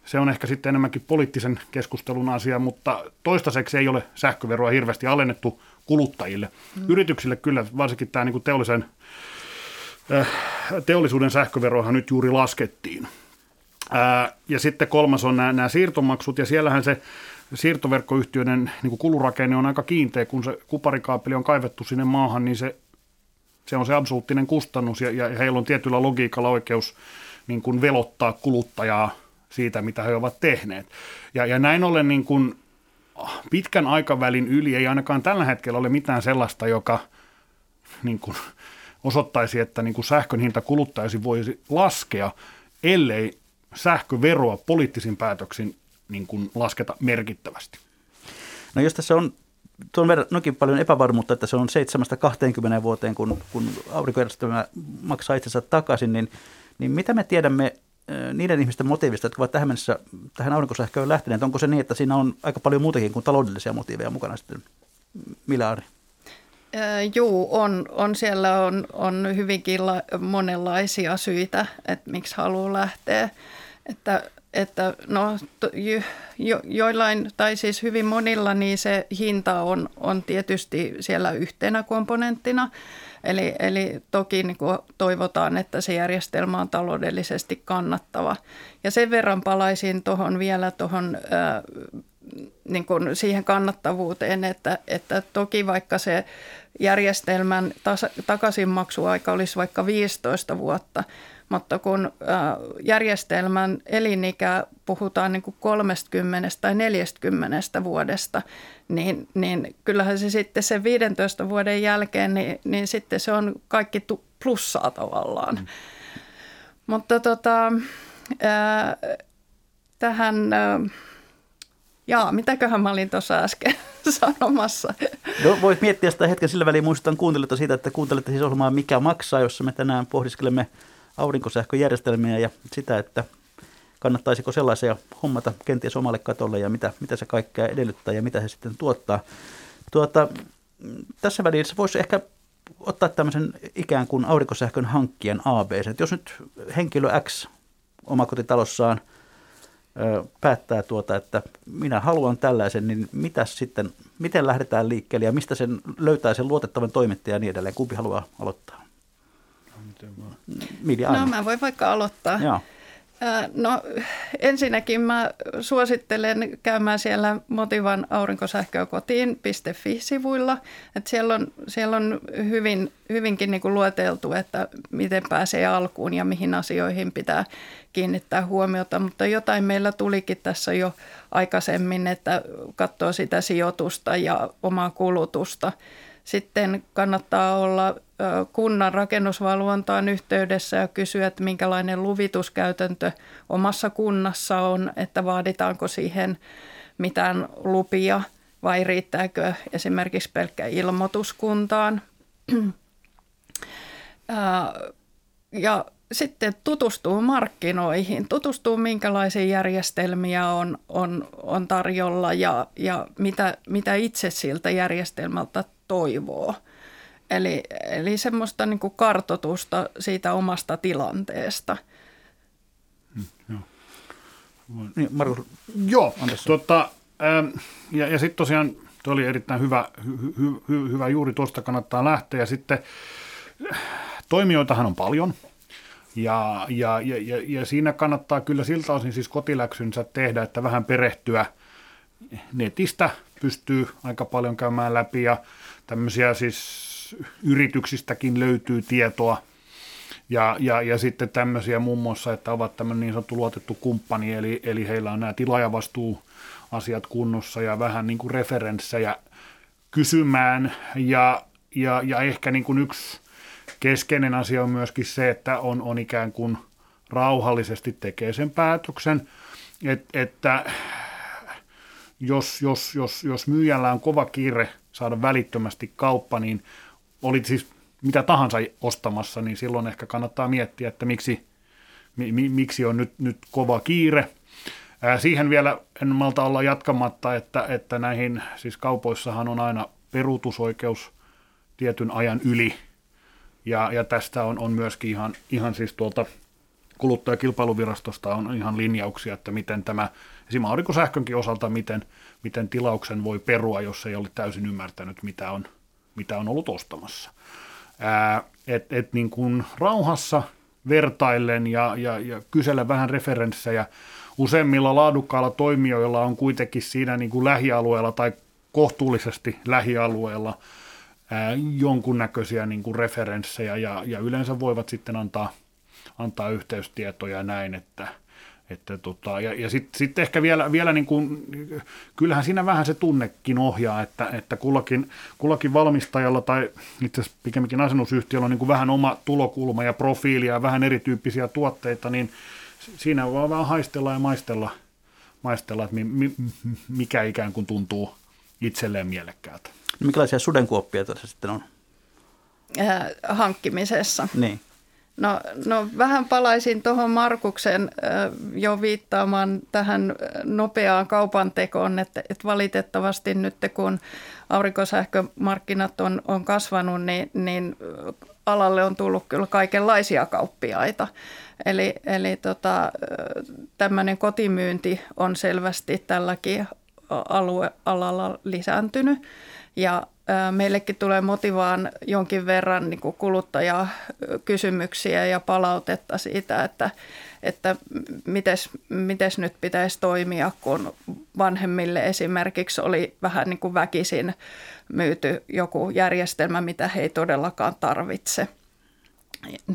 se on ehkä sitten enemmänkin poliittisen keskustelun asia, mutta toistaiseksi ei ole sähköveroa hirveästi alennettu kuluttajille. Mm. Yrityksille kyllä, varsinkin tämä niin teollisen, äh, teollisuuden sähköverohan nyt juuri laskettiin. Ää, ja sitten kolmas on nämä, nämä siirtomaksut, ja siellähän se siirtoverkkoyhtiöiden niin kulurakenne on aika kiinteä, kun se kuparikaapeli on kaivettu sinne maahan, niin se, se on se absoluuttinen kustannus, ja, ja heillä on tietyllä logiikalla oikeus niin kuin velottaa kuluttajaa siitä, mitä he ovat tehneet. Ja, ja näin ollen niin kuin pitkän aikavälin yli ei ainakaan tällä hetkellä ole mitään sellaista, joka niin kuin osoittaisi, että niin kuin sähkön hinta kuluttaisi voisi laskea, ellei sähköveroa poliittisin päätöksin niin kuin lasketa merkittävästi. No jos tässä on tuon verran noin paljon epävarmuutta, että se on 7-20 vuoteen, kun, kun aurinkojärjestelmä maksaa itsensä takaisin, niin, niin mitä me tiedämme niiden ihmisten motiivista, jotka ovat tähän mennessä tähän aurinkosähköön lähteneet? Onko se niin, että siinä on aika paljon muutakin kuin taloudellisia motiiveja mukana sitten? Milaari? Juu, on, on siellä on, on hyvinkin la, monenlaisia syitä, että miksi haluaa lähteä. Että, että no, jo, jo, joillain, tai siis hyvin monilla, niin se hinta on, on tietysti siellä yhtenä komponenttina. Eli, eli toki niin kuin toivotaan, että se järjestelmä on taloudellisesti kannattava. Ja sen verran palaisin tuohon vielä tuohon niin kuin siihen kannattavuuteen, että, että toki vaikka se järjestelmän tas- takaisinmaksuaika olisi vaikka 15 vuotta, mutta kun järjestelmän elinikä puhutaan niin kuin 30 tai 40 vuodesta, niin, niin kyllähän se sitten sen 15 vuoden jälkeen, niin, niin sitten se on kaikki plussaa tavallaan. Mm. Mutta tota, ää, tähän... Ää, Jaa, mitäköhän mä olin tuossa äsken sanomassa? No, voit miettiä sitä hetken sillä väliin. Muistutan kuuntelijoita siitä, että kuuntelette siis ohjelmaa Mikä maksaa, jossa me tänään pohdiskelemme aurinkosähköjärjestelmiä ja sitä, että kannattaisiko sellaisia hommata kenties omalle katolle ja mitä, mitä se kaikkea edellyttää ja mitä se sitten tuottaa. Tuota, tässä välissä voisi ehkä ottaa tämmöisen ikään kuin aurinkosähkön hankkijan ABC. Että jos nyt henkilö X omakotitalossaan päättää tuota, että minä haluan tällaisen, niin mitä sitten, miten lähdetään liikkeelle ja mistä sen löytää sen luotettavan toimittajan ja niin edelleen? Kumpi haluaa aloittaa? Media no mä voin vaikka aloittaa. Joo. No ensinnäkin mä suosittelen käymään siellä Motivan aurinkosähkökotiin.fi-sivuilla. Että siellä, on, siellä on hyvin, hyvinkin niin kuin lueteltu, että miten pääsee alkuun ja mihin asioihin pitää kiinnittää huomiota. Mutta jotain meillä tulikin tässä jo aikaisemmin, että katsoo sitä sijoitusta ja omaa kulutusta. Sitten kannattaa olla kunnan rakennusvalvontaan yhteydessä ja kysyä, että minkälainen luvituskäytäntö omassa kunnassa on, että vaaditaanko siihen mitään lupia vai riittääkö esimerkiksi pelkkä ilmoituskuntaan. Ja sitten tutustuu markkinoihin, tutustuu minkälaisia järjestelmiä on, on, on tarjolla ja, ja mitä, mitä itse siltä järjestelmältä toivoo. Eli, eli semmoista niin kuin kartotusta siitä omasta tilanteesta. Hmm, joo. Niin, Markus Joo, tota, ähm, ja, ja sitten tosiaan tuo oli erittäin hyvä, hy, hy, hy, hyvä juuri tuosta kannattaa lähteä. Ja sitten toimijoitahan on paljon – ja, ja, ja, ja, ja siinä kannattaa kyllä siltä osin siis kotiläksynsä tehdä, että vähän perehtyä netistä pystyy aika paljon käymään läpi ja tämmöisiä siis yrityksistäkin löytyy tietoa. Ja, ja, ja sitten tämmöisiä muun muassa, että ovat tämmöinen niin sanottu luotettu kumppani, eli, eli heillä on nämä tilaajavastuuasiat kunnossa ja vähän niin kuin referenssejä kysymään. Ja, ja, ja ehkä niin kuin yksi keskeinen asia on myöskin se, että on, on ikään kuin rauhallisesti tekee sen päätöksen, et, että jos, jos, jos, jos myyjällä on kova kiire saada välittömästi kauppa, niin olit siis mitä tahansa ostamassa, niin silloin ehkä kannattaa miettiä, että miksi, mi, miksi on nyt, nyt kova kiire. Ää, siihen vielä en malta olla jatkamatta, että, että näihin, siis kaupoissahan on aina peruutusoikeus tietyn ajan yli, ja, ja tästä on, on myöskin ihan, ihan siis tuolta kuluttajakilpailuvirastosta on ihan linjauksia, että miten tämä, esimerkiksi aurinkosähkönkin osalta, miten, miten tilauksen voi perua, jos ei ole täysin ymmärtänyt, mitä on, mitä on ollut ostamassa. Ää, et, niin kuin rauhassa vertaillen ja, ja, ja kysellä vähän referenssejä. Useimmilla laadukkailla toimijoilla on kuitenkin siinä niin kuin lähialueella tai kohtuullisesti lähialueella – jonkunnäköisiä niin kuin referenssejä ja, ja yleensä voivat sitten antaa, antaa yhteystietoja ja näin, että, että tota, ja, ja sitten sit ehkä vielä, vielä niin kuin, kyllähän siinä vähän se tunnekin ohjaa, että, että kullakin, kullakin valmistajalla tai itse asiassa pikemminkin asennusyhtiöllä on niin kuin vähän oma tulokulma ja profiili ja vähän erityyppisiä tuotteita, niin siinä voi vähän haistella ja maistella, maistella että mi, mi, mikä ikään kuin tuntuu itselleen mielekkäältä. No minkälaisia sudenkuoppia tässä sitten on? Äh, hankkimisessa. Niin. No, no vähän palaisin tuohon Markuksen jo viittaamaan tähän nopeaan kaupantekoon, että, että valitettavasti nyt kun aurinkosähkömarkkinat on, on kasvanut, niin, niin alalle on tullut kyllä kaikenlaisia kauppiaita. Eli, eli tota, tämmöinen kotimyynti on selvästi tälläkin alue, alalla lisääntynyt. Ja meillekin tulee motivaan jonkin verran niin kuin kuluttajakysymyksiä ja palautetta siitä, että, että mites, mites nyt pitäisi toimia, kun vanhemmille esimerkiksi oli vähän niin kuin väkisin myyty joku järjestelmä, mitä he ei todellakaan tarvitse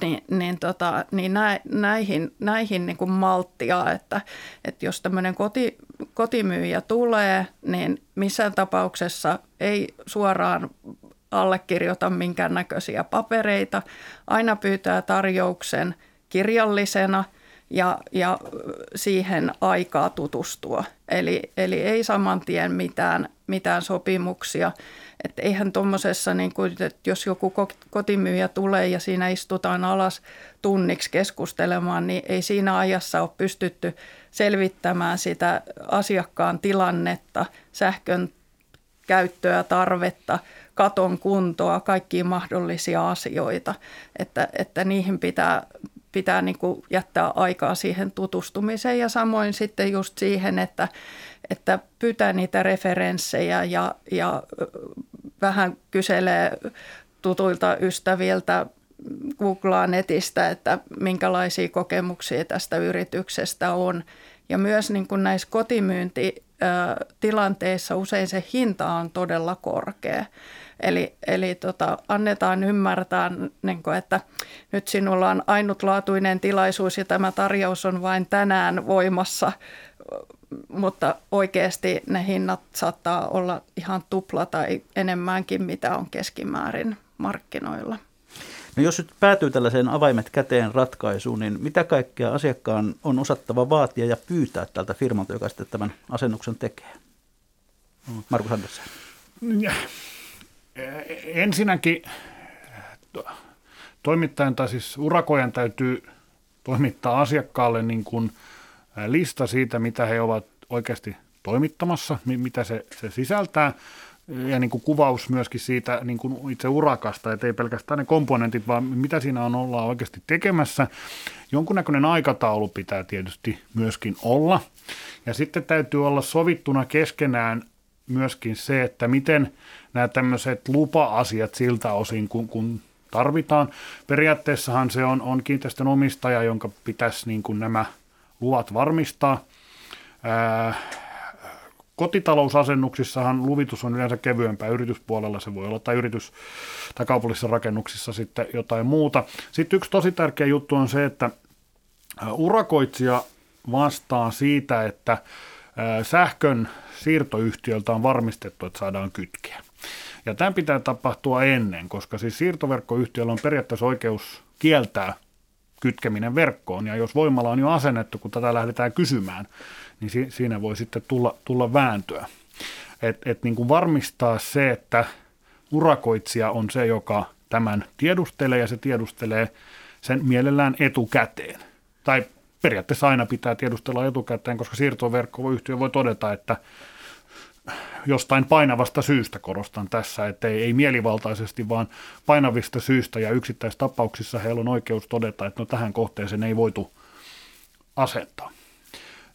niin, niin, tota, niin nä, näihin, näihin niin kuin malttia, että, että jos tämmöinen koti, kotimyyjä tulee, niin missään tapauksessa ei suoraan allekirjoita minkäännäköisiä papereita. Aina pyytää tarjouksen kirjallisena ja, ja siihen aikaa tutustua. Eli, eli ei saman tien mitään, mitään sopimuksia että eihän tuommoisessa, niin kuin, että jos joku kotimyyjä tulee ja siinä istutaan alas tunniksi keskustelemaan, niin ei siinä ajassa ole pystytty selvittämään sitä asiakkaan tilannetta, sähkön käyttöä, tarvetta, katon kuntoa, kaikkia mahdollisia asioita, että, että niihin pitää, pitää niin kuin jättää aikaa siihen tutustumiseen ja samoin sitten just siihen, että, että pyytää niitä referenssejä ja, ja vähän kyselee tutuilta ystäviltä, googlaa netistä, että minkälaisia kokemuksia tästä yrityksestä on. Ja myös niin kuin näissä kotimyyntitilanteissa usein se hinta on todella korkea. Eli, eli tota, annetaan ymmärtää, niin kuin, että nyt sinulla on ainutlaatuinen tilaisuus ja tämä tarjous on vain tänään voimassa mutta oikeasti ne hinnat saattaa olla ihan tupla tai enemmänkin, mitä on keskimäärin markkinoilla. No jos nyt päätyy tällaiseen avaimet käteen ratkaisuun, niin mitä kaikkea asiakkaan on osattava vaatia ja pyytää tältä firmalta, joka sitten tämän asennuksen tekee? Markus Andersen. Ensinnäkin toimittajan tai siis urakojan täytyy toimittaa asiakkaalle niin kuin lista siitä, mitä he ovat oikeasti toimittamassa, mitä se, se sisältää ja niin kuin kuvaus myöskin siitä niin kuin itse urakasta, että ei pelkästään ne komponentit, vaan mitä siinä on ollaan oikeasti tekemässä. Jonkunnäköinen aikataulu pitää tietysti myöskin olla. Ja sitten täytyy olla sovittuna keskenään myöskin se, että miten nämä tämmöiset lupa-asiat siltä osin, kun, kun tarvitaan. Periaatteessahan se on, on kiinteistön omistaja, jonka pitäisi niin kuin nämä luvat varmistaa. Kotitalousasennuksissahan luvitus on yleensä kevyempää, yrityspuolella se voi olla, tai yritys- tai kaupallisissa rakennuksissa sitten jotain muuta. Sitten yksi tosi tärkeä juttu on se, että urakoitsija vastaa siitä, että sähkön siirtoyhtiöltä on varmistettu, että saadaan kytkeä. Ja tämän pitää tapahtua ennen, koska siis siirtoverkkoyhtiöllä on periaatteessa oikeus kieltää kytkeminen verkkoon. Ja jos voimala on jo asennettu, kun tätä lähdetään kysymään, niin si- siinä voi sitten tulla, tulla vääntöä. Et, et niin kuin varmistaa se, että urakoitsija on se, joka tämän tiedustelee ja se tiedustelee sen mielellään etukäteen. Tai periaatteessa aina pitää tiedustella etukäteen, koska siirtoverkkoyhtiö voi todeta, että jostain painavasta syystä korostan tässä, että ei, ei mielivaltaisesti, vaan painavista syistä ja yksittäistapauksissa heillä on oikeus todeta, että no tähän kohteeseen ei voitu asentaa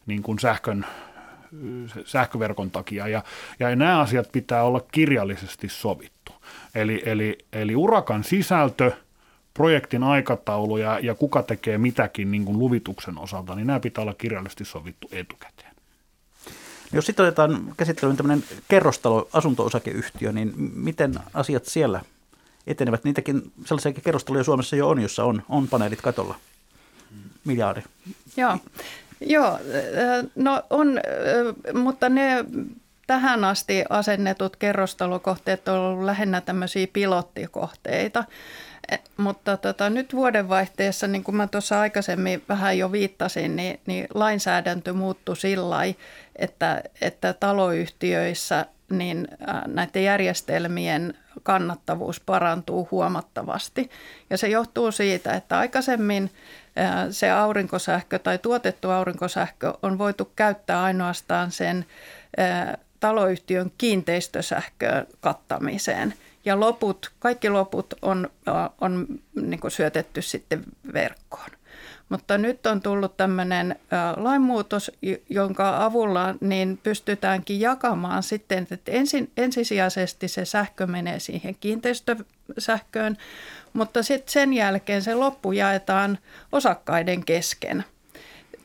niin kuin sähkön, sähköverkon takia. Ja, ja nämä asiat pitää olla kirjallisesti sovittu. Eli, eli, eli urakan sisältö, projektin aikataulu ja, ja kuka tekee mitäkin niin kuin luvituksen osalta, niin nämä pitää olla kirjallisesti sovittu etukäteen. Jos sitten otetaan käsittelyyn tämmöinen kerrostalo, asunto-osakeyhtiö, niin miten asiat siellä etenevät? Niitäkin sellaisia kerrostaloja Suomessa jo on, jossa on, on paneelit katolla. Miljardi. Joo. Joo, no on, mutta ne tähän asti asennetut kerrostalokohteet on ollut lähinnä tämmöisiä pilottikohteita. E, mutta tota, nyt vuodenvaihteessa, niin kuin mä tuossa aikaisemmin vähän jo viittasin, niin, niin lainsäädäntö muuttui sillä että, että taloyhtiöissä niin näiden järjestelmien kannattavuus parantuu huomattavasti. Ja se johtuu siitä, että aikaisemmin se aurinkosähkö tai tuotettu aurinkosähkö on voitu käyttää ainoastaan sen taloyhtiön kiinteistösähköön kattamiseen. Ja loput, kaikki loput on, on niin syötetty sitten verkkoon. Mutta nyt on tullut tämmöinen lainmuutos, jonka avulla niin pystytäänkin jakamaan sitten, että ensin, ensisijaisesti se sähkö menee siihen kiinteistösähköön, mutta sitten sen jälkeen se loppu jaetaan osakkaiden kesken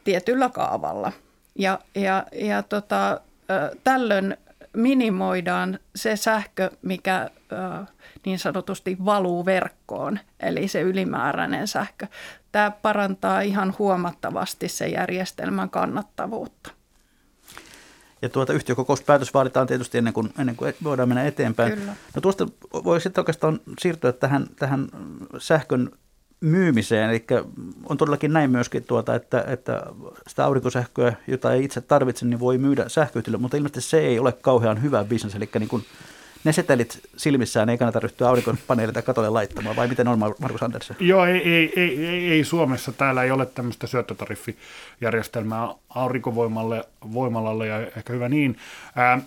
tietyllä kaavalla. Ja, ja, ja tota, tällöin minimoidaan se sähkö, mikä niin sanotusti valuu verkkoon, eli se ylimääräinen sähkö. Tämä parantaa ihan huomattavasti se järjestelmän kannattavuutta. Ja tuota yhtiökokouspäätös vaaditaan tietysti ennen kuin, ennen kuin voidaan mennä eteenpäin. Kyllä. No tuosta voi sitten oikeastaan siirtyä tähän, tähän sähkön myymiseen. Eli on todellakin näin myöskin, tuota, että, että sitä aurinkosähköä, jota ei itse tarvitse, niin voi myydä sähköyhtiölle, mutta ilmeisesti se ei ole kauhean hyvä bisnes. Eli niin kuin ne setelit silmissään ei kannata ryhtyä aurinkopaneelita katolle laittamaan, vai miten on Markus Andersen? Joo, ei, ei, ei, ei, ei Suomessa. Täällä ei ole tämmöistä syöttötariffijärjestelmää aurinkovoimalle voimalalle ja ehkä hyvä niin. Ää,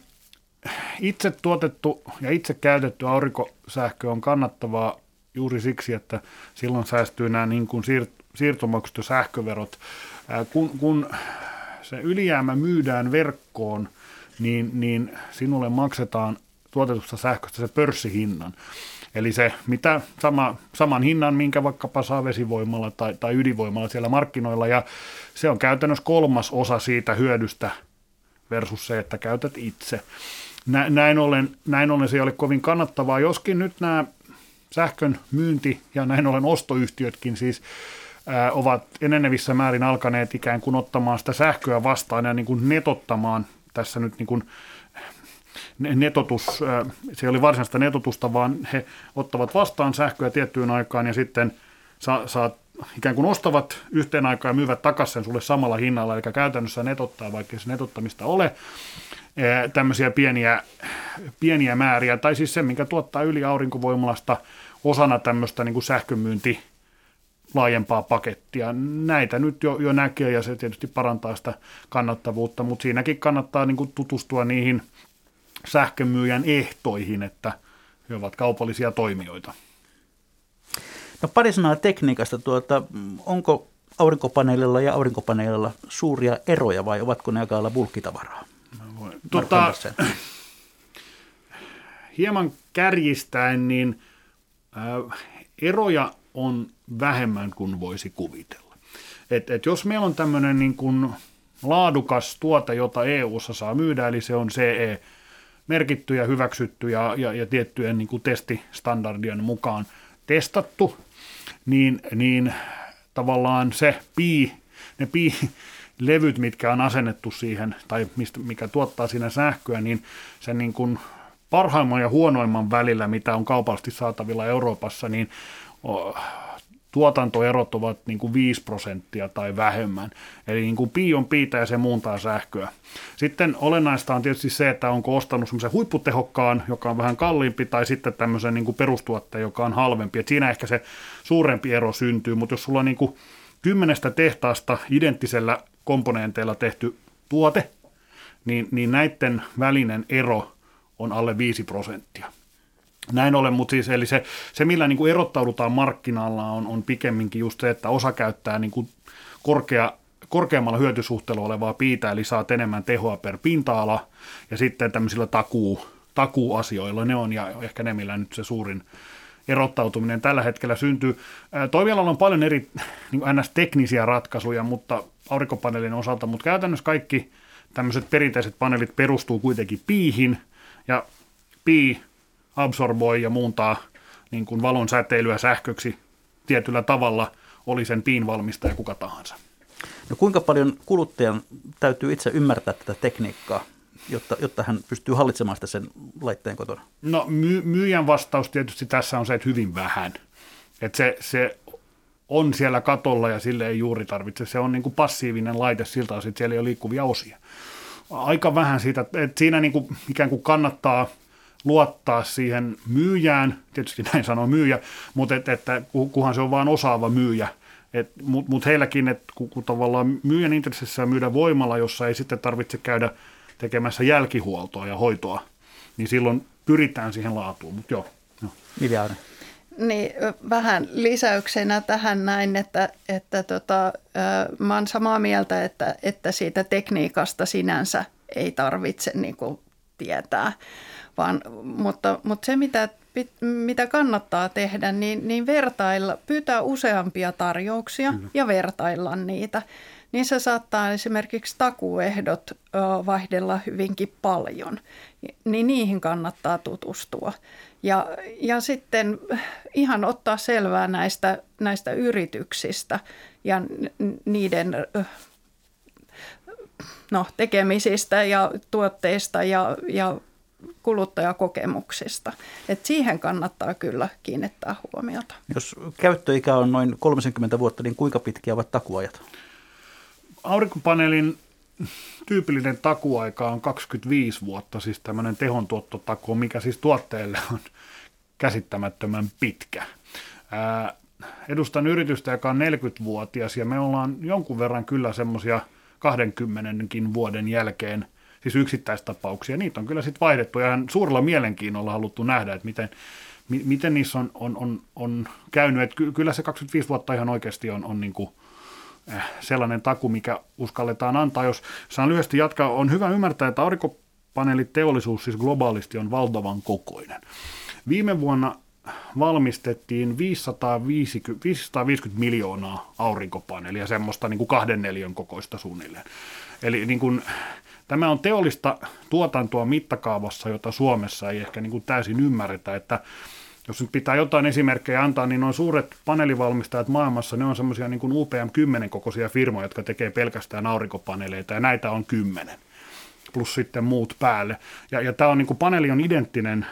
itse tuotettu ja itse käytetty aurinkosähkö on kannattavaa juuri siksi, että silloin säästyy nämä niin kuin siir- siirtomaksut ja sähköverot. Ää, kun, kun se ylijäämä myydään verkkoon, niin, niin sinulle maksetaan tuotetusta sähköstä se pörssihinnan. Eli se mitä sama, saman hinnan, minkä vaikkapa saa vesivoimalla tai, tai ydinvoimalla siellä markkinoilla, ja se on käytännössä kolmas osa siitä hyödystä versus se, että käytät itse. Näin ollen, näin ollen se ei ole kovin kannattavaa, joskin nyt nämä sähkön myynti ja näin ollen ostoyhtiötkin siis ovat enenevissä määrin alkaneet ikään kuin ottamaan sitä sähköä vastaan ja niin kuin netottamaan tässä nyt niin kuin netotus, se oli varsinaista netotusta, vaan he ottavat vastaan sähköä tiettyyn aikaan ja sitten saa, saa ikään kuin ostavat yhteen aikaan ja myyvät takaisin sulle samalla hinnalla, eli käytännössä netottaa, vaikka se netottamista ole, tämmöisiä pieniä, pieniä määriä, tai siis se, mikä tuottaa yli aurinkovoimalasta osana tämmöistä niin sähkömyynti laajempaa pakettia. Näitä nyt jo, jo näkee ja se tietysti parantaa sitä kannattavuutta, mutta siinäkin kannattaa niin kuin tutustua niihin sähkömyyjän ehtoihin, että he ovat kaupallisia toimijoita. No pari sanaa tekniikasta. Tuota, onko aurinkopaneelilla ja aurinkopaneelilla suuria eroja vai ovatko ne aika lailla bulkkitavaraa? Tota, hieman kärjistäen, niin äh, eroja on vähemmän kuin voisi kuvitella. Et, et jos meillä on tämmöinen niin kuin laadukas tuote, jota EU-ssa saa myydä, eli se on CE merkitty ja hyväksytty ja, ja, ja tiettyjen niin kuin testistandardien mukaan testattu, niin, niin tavallaan se pi, ne pi, levyt, mitkä on asennettu siihen, tai mistä, mikä tuottaa siinä sähköä, niin sen niin kuin parhaimman ja huonoimman välillä, mitä on kaupallisesti saatavilla Euroopassa, niin tuotantoerot ovat niin kuin 5 prosenttia tai vähemmän. Eli niin kuin pii on piitä ja se muuntaa sähköä. Sitten olennaista on tietysti se, että onko ostanut semmoisen huipputehokkaan, joka on vähän kalliimpi, tai sitten tämmöisen niin kuin perustuotteen, joka on halvempi. Et siinä ehkä se suurempi ero syntyy, mutta jos sulla on niin kuin kymmenestä tehtaasta identtisellä komponenteilla tehty tuote, niin, niin näiden välinen ero on alle 5 prosenttia. Näin ollen, mutta siis eli se, se millä niin kuin erottaudutaan markkinalla on, on pikemminkin just se, että osa käyttää niin kuin korkea, korkeammalla hyötysuhteella olevaa piitä, eli saa enemmän tehoa per pinta-ala, ja sitten tämmöisillä takuu, takuuasioilla ne on, ja ehkä ne, millä nyt se suurin erottautuminen tällä hetkellä syntyy. Toimialalla on paljon eri niin NS-teknisiä ratkaisuja, mutta aurinkopaneelin osalta, mutta käytännössä kaikki tämmöiset perinteiset paneelit perustuu kuitenkin piihin, ja pii absorboi ja muuntaa niin kuin valon säteilyä sähköksi tietyllä tavalla, oli sen piin valmistaja kuka tahansa. No kuinka paljon kuluttajan täytyy itse ymmärtää tätä tekniikkaa, jotta, jotta hän pystyy hallitsemaan sitä sen laitteen kotona? No my, myyjän vastaus tietysti tässä on se, että hyvin vähän. Että se, se on siellä katolla ja sille ei juuri tarvitse. Se on niin kuin passiivinen laite siltä osin, että siellä ei ole liikkuvia osia. Aika vähän siitä, että siinä niin kuin ikään kuin kannattaa – luottaa siihen myyjään, tietysti näin sanoo myyjä, mutta et, että kunhan se on vain osaava myyjä, mutta mut heilläkin, että kun, kun tavallaan myyjän intressissä myydä voimalla, jossa ei sitten tarvitse käydä tekemässä jälkihuoltoa ja hoitoa, niin silloin pyritään siihen laatuun, mutta joo. joo. Miljaari. Niin, vähän lisäyksenä tähän näin, että, että tota, mä olen samaa mieltä, että, että siitä tekniikasta sinänsä ei tarvitse niin kuin, tietää. Vaan, mutta, mutta se, mitä, mitä kannattaa tehdä, niin, niin vertailla, pyytää useampia tarjouksia mm. ja vertailla niitä. Niin se saattaa esimerkiksi takuehdot vaihdella hyvinkin paljon, niin niihin kannattaa tutustua. Ja, ja sitten ihan ottaa selvää näistä, näistä yrityksistä ja niiden no, tekemisistä ja tuotteista ja, ja kuluttajakokemuksista. Et siihen kannattaa kyllä kiinnittää huomiota. Jos käyttöikä on noin 30 vuotta, niin kuinka pitkiä ovat takuajat? Aurinkopaneelin tyypillinen takuaika on 25 vuotta, siis tämmöinen tehontuottotaku, mikä siis tuotteelle on käsittämättömän pitkä. Ää, edustan yritystä, joka on 40-vuotias ja me ollaan jonkun verran kyllä semmoisia 20 vuoden jälkeen – siis yksittäistapauksia, niitä on kyllä sitten vaihdettu ja suurella mielenkiinnolla haluttu nähdä, että miten, mi, miten niissä on, on, on, on käynyt. Että kyllä se 25 vuotta ihan oikeasti on, on niin kuin, sellainen taku, mikä uskalletaan antaa. Jos saan lyhyesti jatkaa, on hyvä ymmärtää, että aurinkopaneeliteollisuus siis globaalisti on valtavan kokoinen. Viime vuonna valmistettiin 550, 550 miljoonaa aurinkopaneelia, semmoista niin kuin kahden neliön kokoista suunnilleen. Eli niin kuin, Tämä on teollista tuotantoa mittakaavassa, jota Suomessa ei ehkä niin kuin täysin ymmärretä, että jos nyt pitää jotain esimerkkejä antaa, niin noin suuret paneelivalmistajat maailmassa, ne on semmoisia niin kuin UPM-10 kokoisia firmoja, jotka tekee pelkästään aurinkopaneeleita, ja näitä on kymmenen. plus sitten muut päälle. Ja, ja tämä on niin kuin, paneeli on identtinen,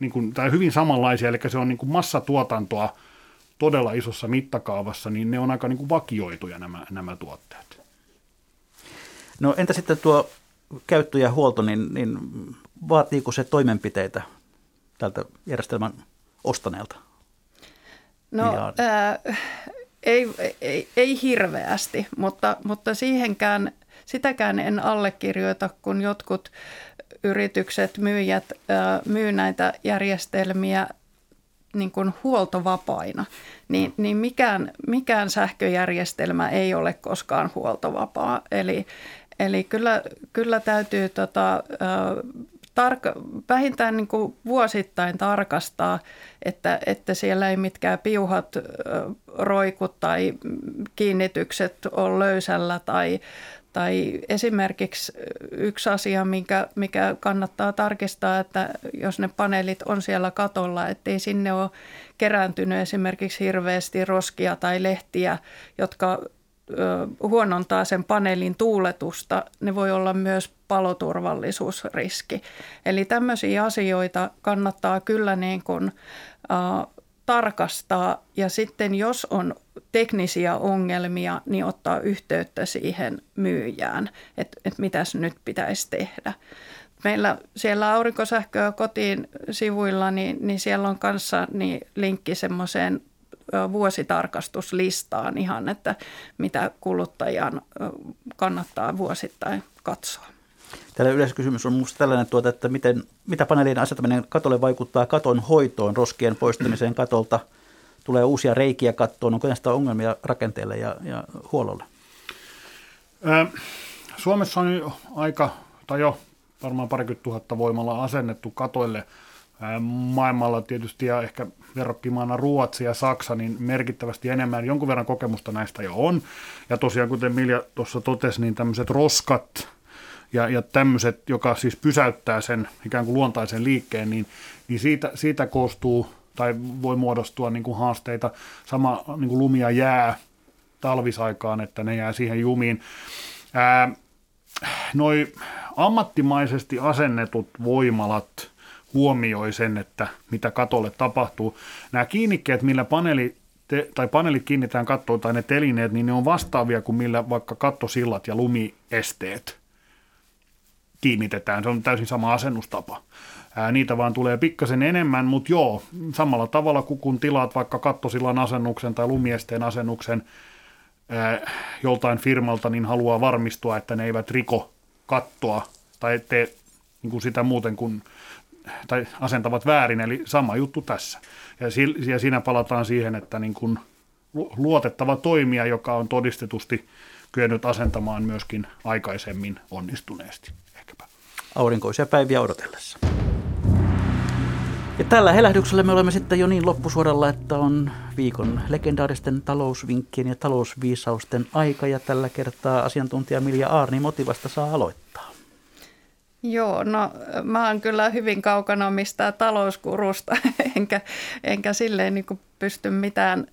niin kuin, tai hyvin samanlaisia, eli se on niin kuin massatuotantoa todella isossa mittakaavassa, niin ne on aika niin kuin vakioituja nämä, nämä tuotteet. No entä sitten tuo käyttö ja huolto, niin, niin vaatiiko se toimenpiteitä tältä järjestelmän ostaneelta? No ää, ei, ei, ei hirveästi, mutta, mutta siihenkään, sitäkään en allekirjoita, kun jotkut yritykset, myyjät ää, myy näitä järjestelmiä niin kuin huoltovapaina, niin, niin mikään, mikään sähköjärjestelmä ei ole koskaan huoltovapaa. Eli, eli kyllä, kyllä täytyy tota, tarka, vähintään niin kuin vuosittain tarkastaa, että, että siellä ei mitkään piuhat roikut tai kiinnitykset ole löysällä tai, tai esimerkiksi yksi asia, mikä, mikä kannattaa tarkistaa, että jos ne paneelit on siellä katolla, ettei sinne ole kerääntynyt esimerkiksi hirveästi roskia tai lehtiä, jotka huonontaa sen paneelin tuuletusta, ne voi olla myös paloturvallisuusriski. Eli tämmöisiä asioita kannattaa kyllä niin kuin, äh, tarkastaa ja sitten jos on teknisiä ongelmia, niin ottaa yhteyttä siihen myyjään, että et mitäs nyt pitäisi tehdä. Meillä siellä aurinkosähköä kotiin sivuilla, niin, niin siellä on kanssa niin linkki semmoiseen vuositarkastuslistaan ihan, että mitä kuluttajan kannattaa vuosittain katsoa. Täällä yleiskysymys on minusta tällainen, tuota, että miten, mitä paneelien asettaminen katolle vaikuttaa katon hoitoon, roskien poistamiseen katolta, tulee uusia reikiä kattoon, onko näistä ongelmia rakenteelle ja, ja huollolle? Suomessa on aika, tai jo varmaan parikymmentä tuhatta voimalla asennettu katoille maailmalla tietysti ja ehkä verrokkimaana Ruotsi ja Saksa, niin merkittävästi enemmän. Jonkun verran kokemusta näistä jo on. Ja tosiaan, kuten Milja tuossa totesi, niin tämmöiset roskat ja, ja tämmöiset, joka siis pysäyttää sen ikään kuin luontaisen liikkeen, niin, niin siitä, siitä koostuu tai voi muodostua niin kuin haasteita. Sama niin kuin lumia jää talvisaikaan, että ne jää siihen jumiin. Ää, noi ammattimaisesti asennetut voimalat – huomioi sen, että mitä katolle tapahtuu. Nämä kiinnikkeet, millä paneeli te, tai paneelit kiinnitetään kattoon tai ne telineet, niin ne on vastaavia kuin millä vaikka kattosillat ja lumiesteet kiinnitetään. Se on täysin sama asennustapa. Ää, niitä vaan tulee pikkasen enemmän, mutta joo, samalla tavalla kuin kun tilaat vaikka kattosillan asennuksen tai lumiesteen asennuksen ää, joltain firmalta, niin haluaa varmistua, että ne eivät riko kattoa tai tee niin kuin sitä muuten kuin tai asentavat väärin, eli sama juttu tässä. Ja, ja siinä palataan siihen, että niin kuin luotettava toimija, joka on todistetusti kyennyt asentamaan myöskin aikaisemmin onnistuneesti. Ehkäpä. Aurinkoisia päiviä odotellessa. Ja tällä helähdyksellä me olemme sitten jo niin loppusuoralla, että on viikon legendaaristen talousvinkkien ja talousviisausten aika. Ja tällä kertaa asiantuntija Milja Aarni Motivasta saa aloittaa. Joo, no mä oon kyllä hyvin kaukana mistä talouskurusta, enkä, enkä silleen niin pysty mitään,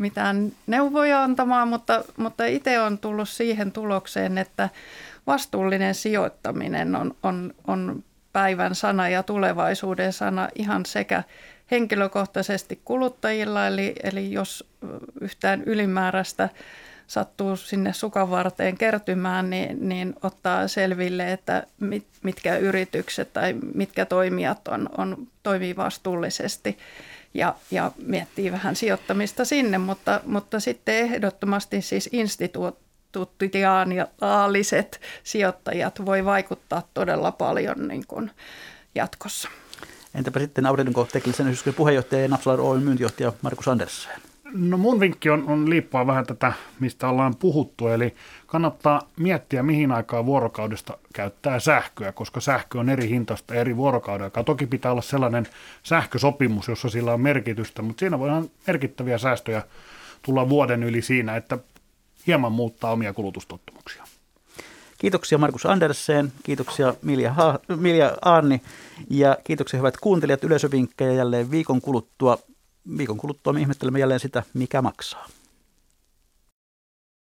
mitään neuvoja antamaan, mutta, mutta itse on tullut siihen tulokseen, että vastuullinen sijoittaminen on, on, on päivän sana ja tulevaisuuden sana ihan sekä henkilökohtaisesti kuluttajilla, eli, eli jos yhtään ylimääräistä sattuu sinne sukavarteen kertymään, niin, niin ottaa selville, että mit, mitkä yritykset tai mitkä toimijat on, on, toimii vastuullisesti ja, ja miettii vähän sijoittamista sinne, mutta, mutta sitten ehdottomasti siis instituutiaaliset sijoittajat voi vaikuttaa todella paljon niin kuin jatkossa. Entäpä sitten Aurinko teknisen puheenjohtaja ja Napsalar Oyn myyntijohtaja Markus Andersen? No mun vinkki on, on liippua vähän tätä, mistä ollaan puhuttu, eli kannattaa miettiä, mihin aikaan vuorokaudesta käyttää sähköä, koska sähkö on eri hintasta eri vuorokauden aikaa. Toki pitää olla sellainen sähkösopimus, jossa sillä on merkitystä, mutta siinä voidaan merkittäviä säästöjä tulla vuoden yli siinä, että hieman muuttaa omia kulutustottumuksia. Kiitoksia Markus Andersen, kiitoksia Milja, ha- Milja Aanni ja kiitoksia hyvät kuuntelijat yleisövinkkejä jälleen viikon kuluttua viikon kuluttua me ihmettelemme jälleen sitä, mikä maksaa.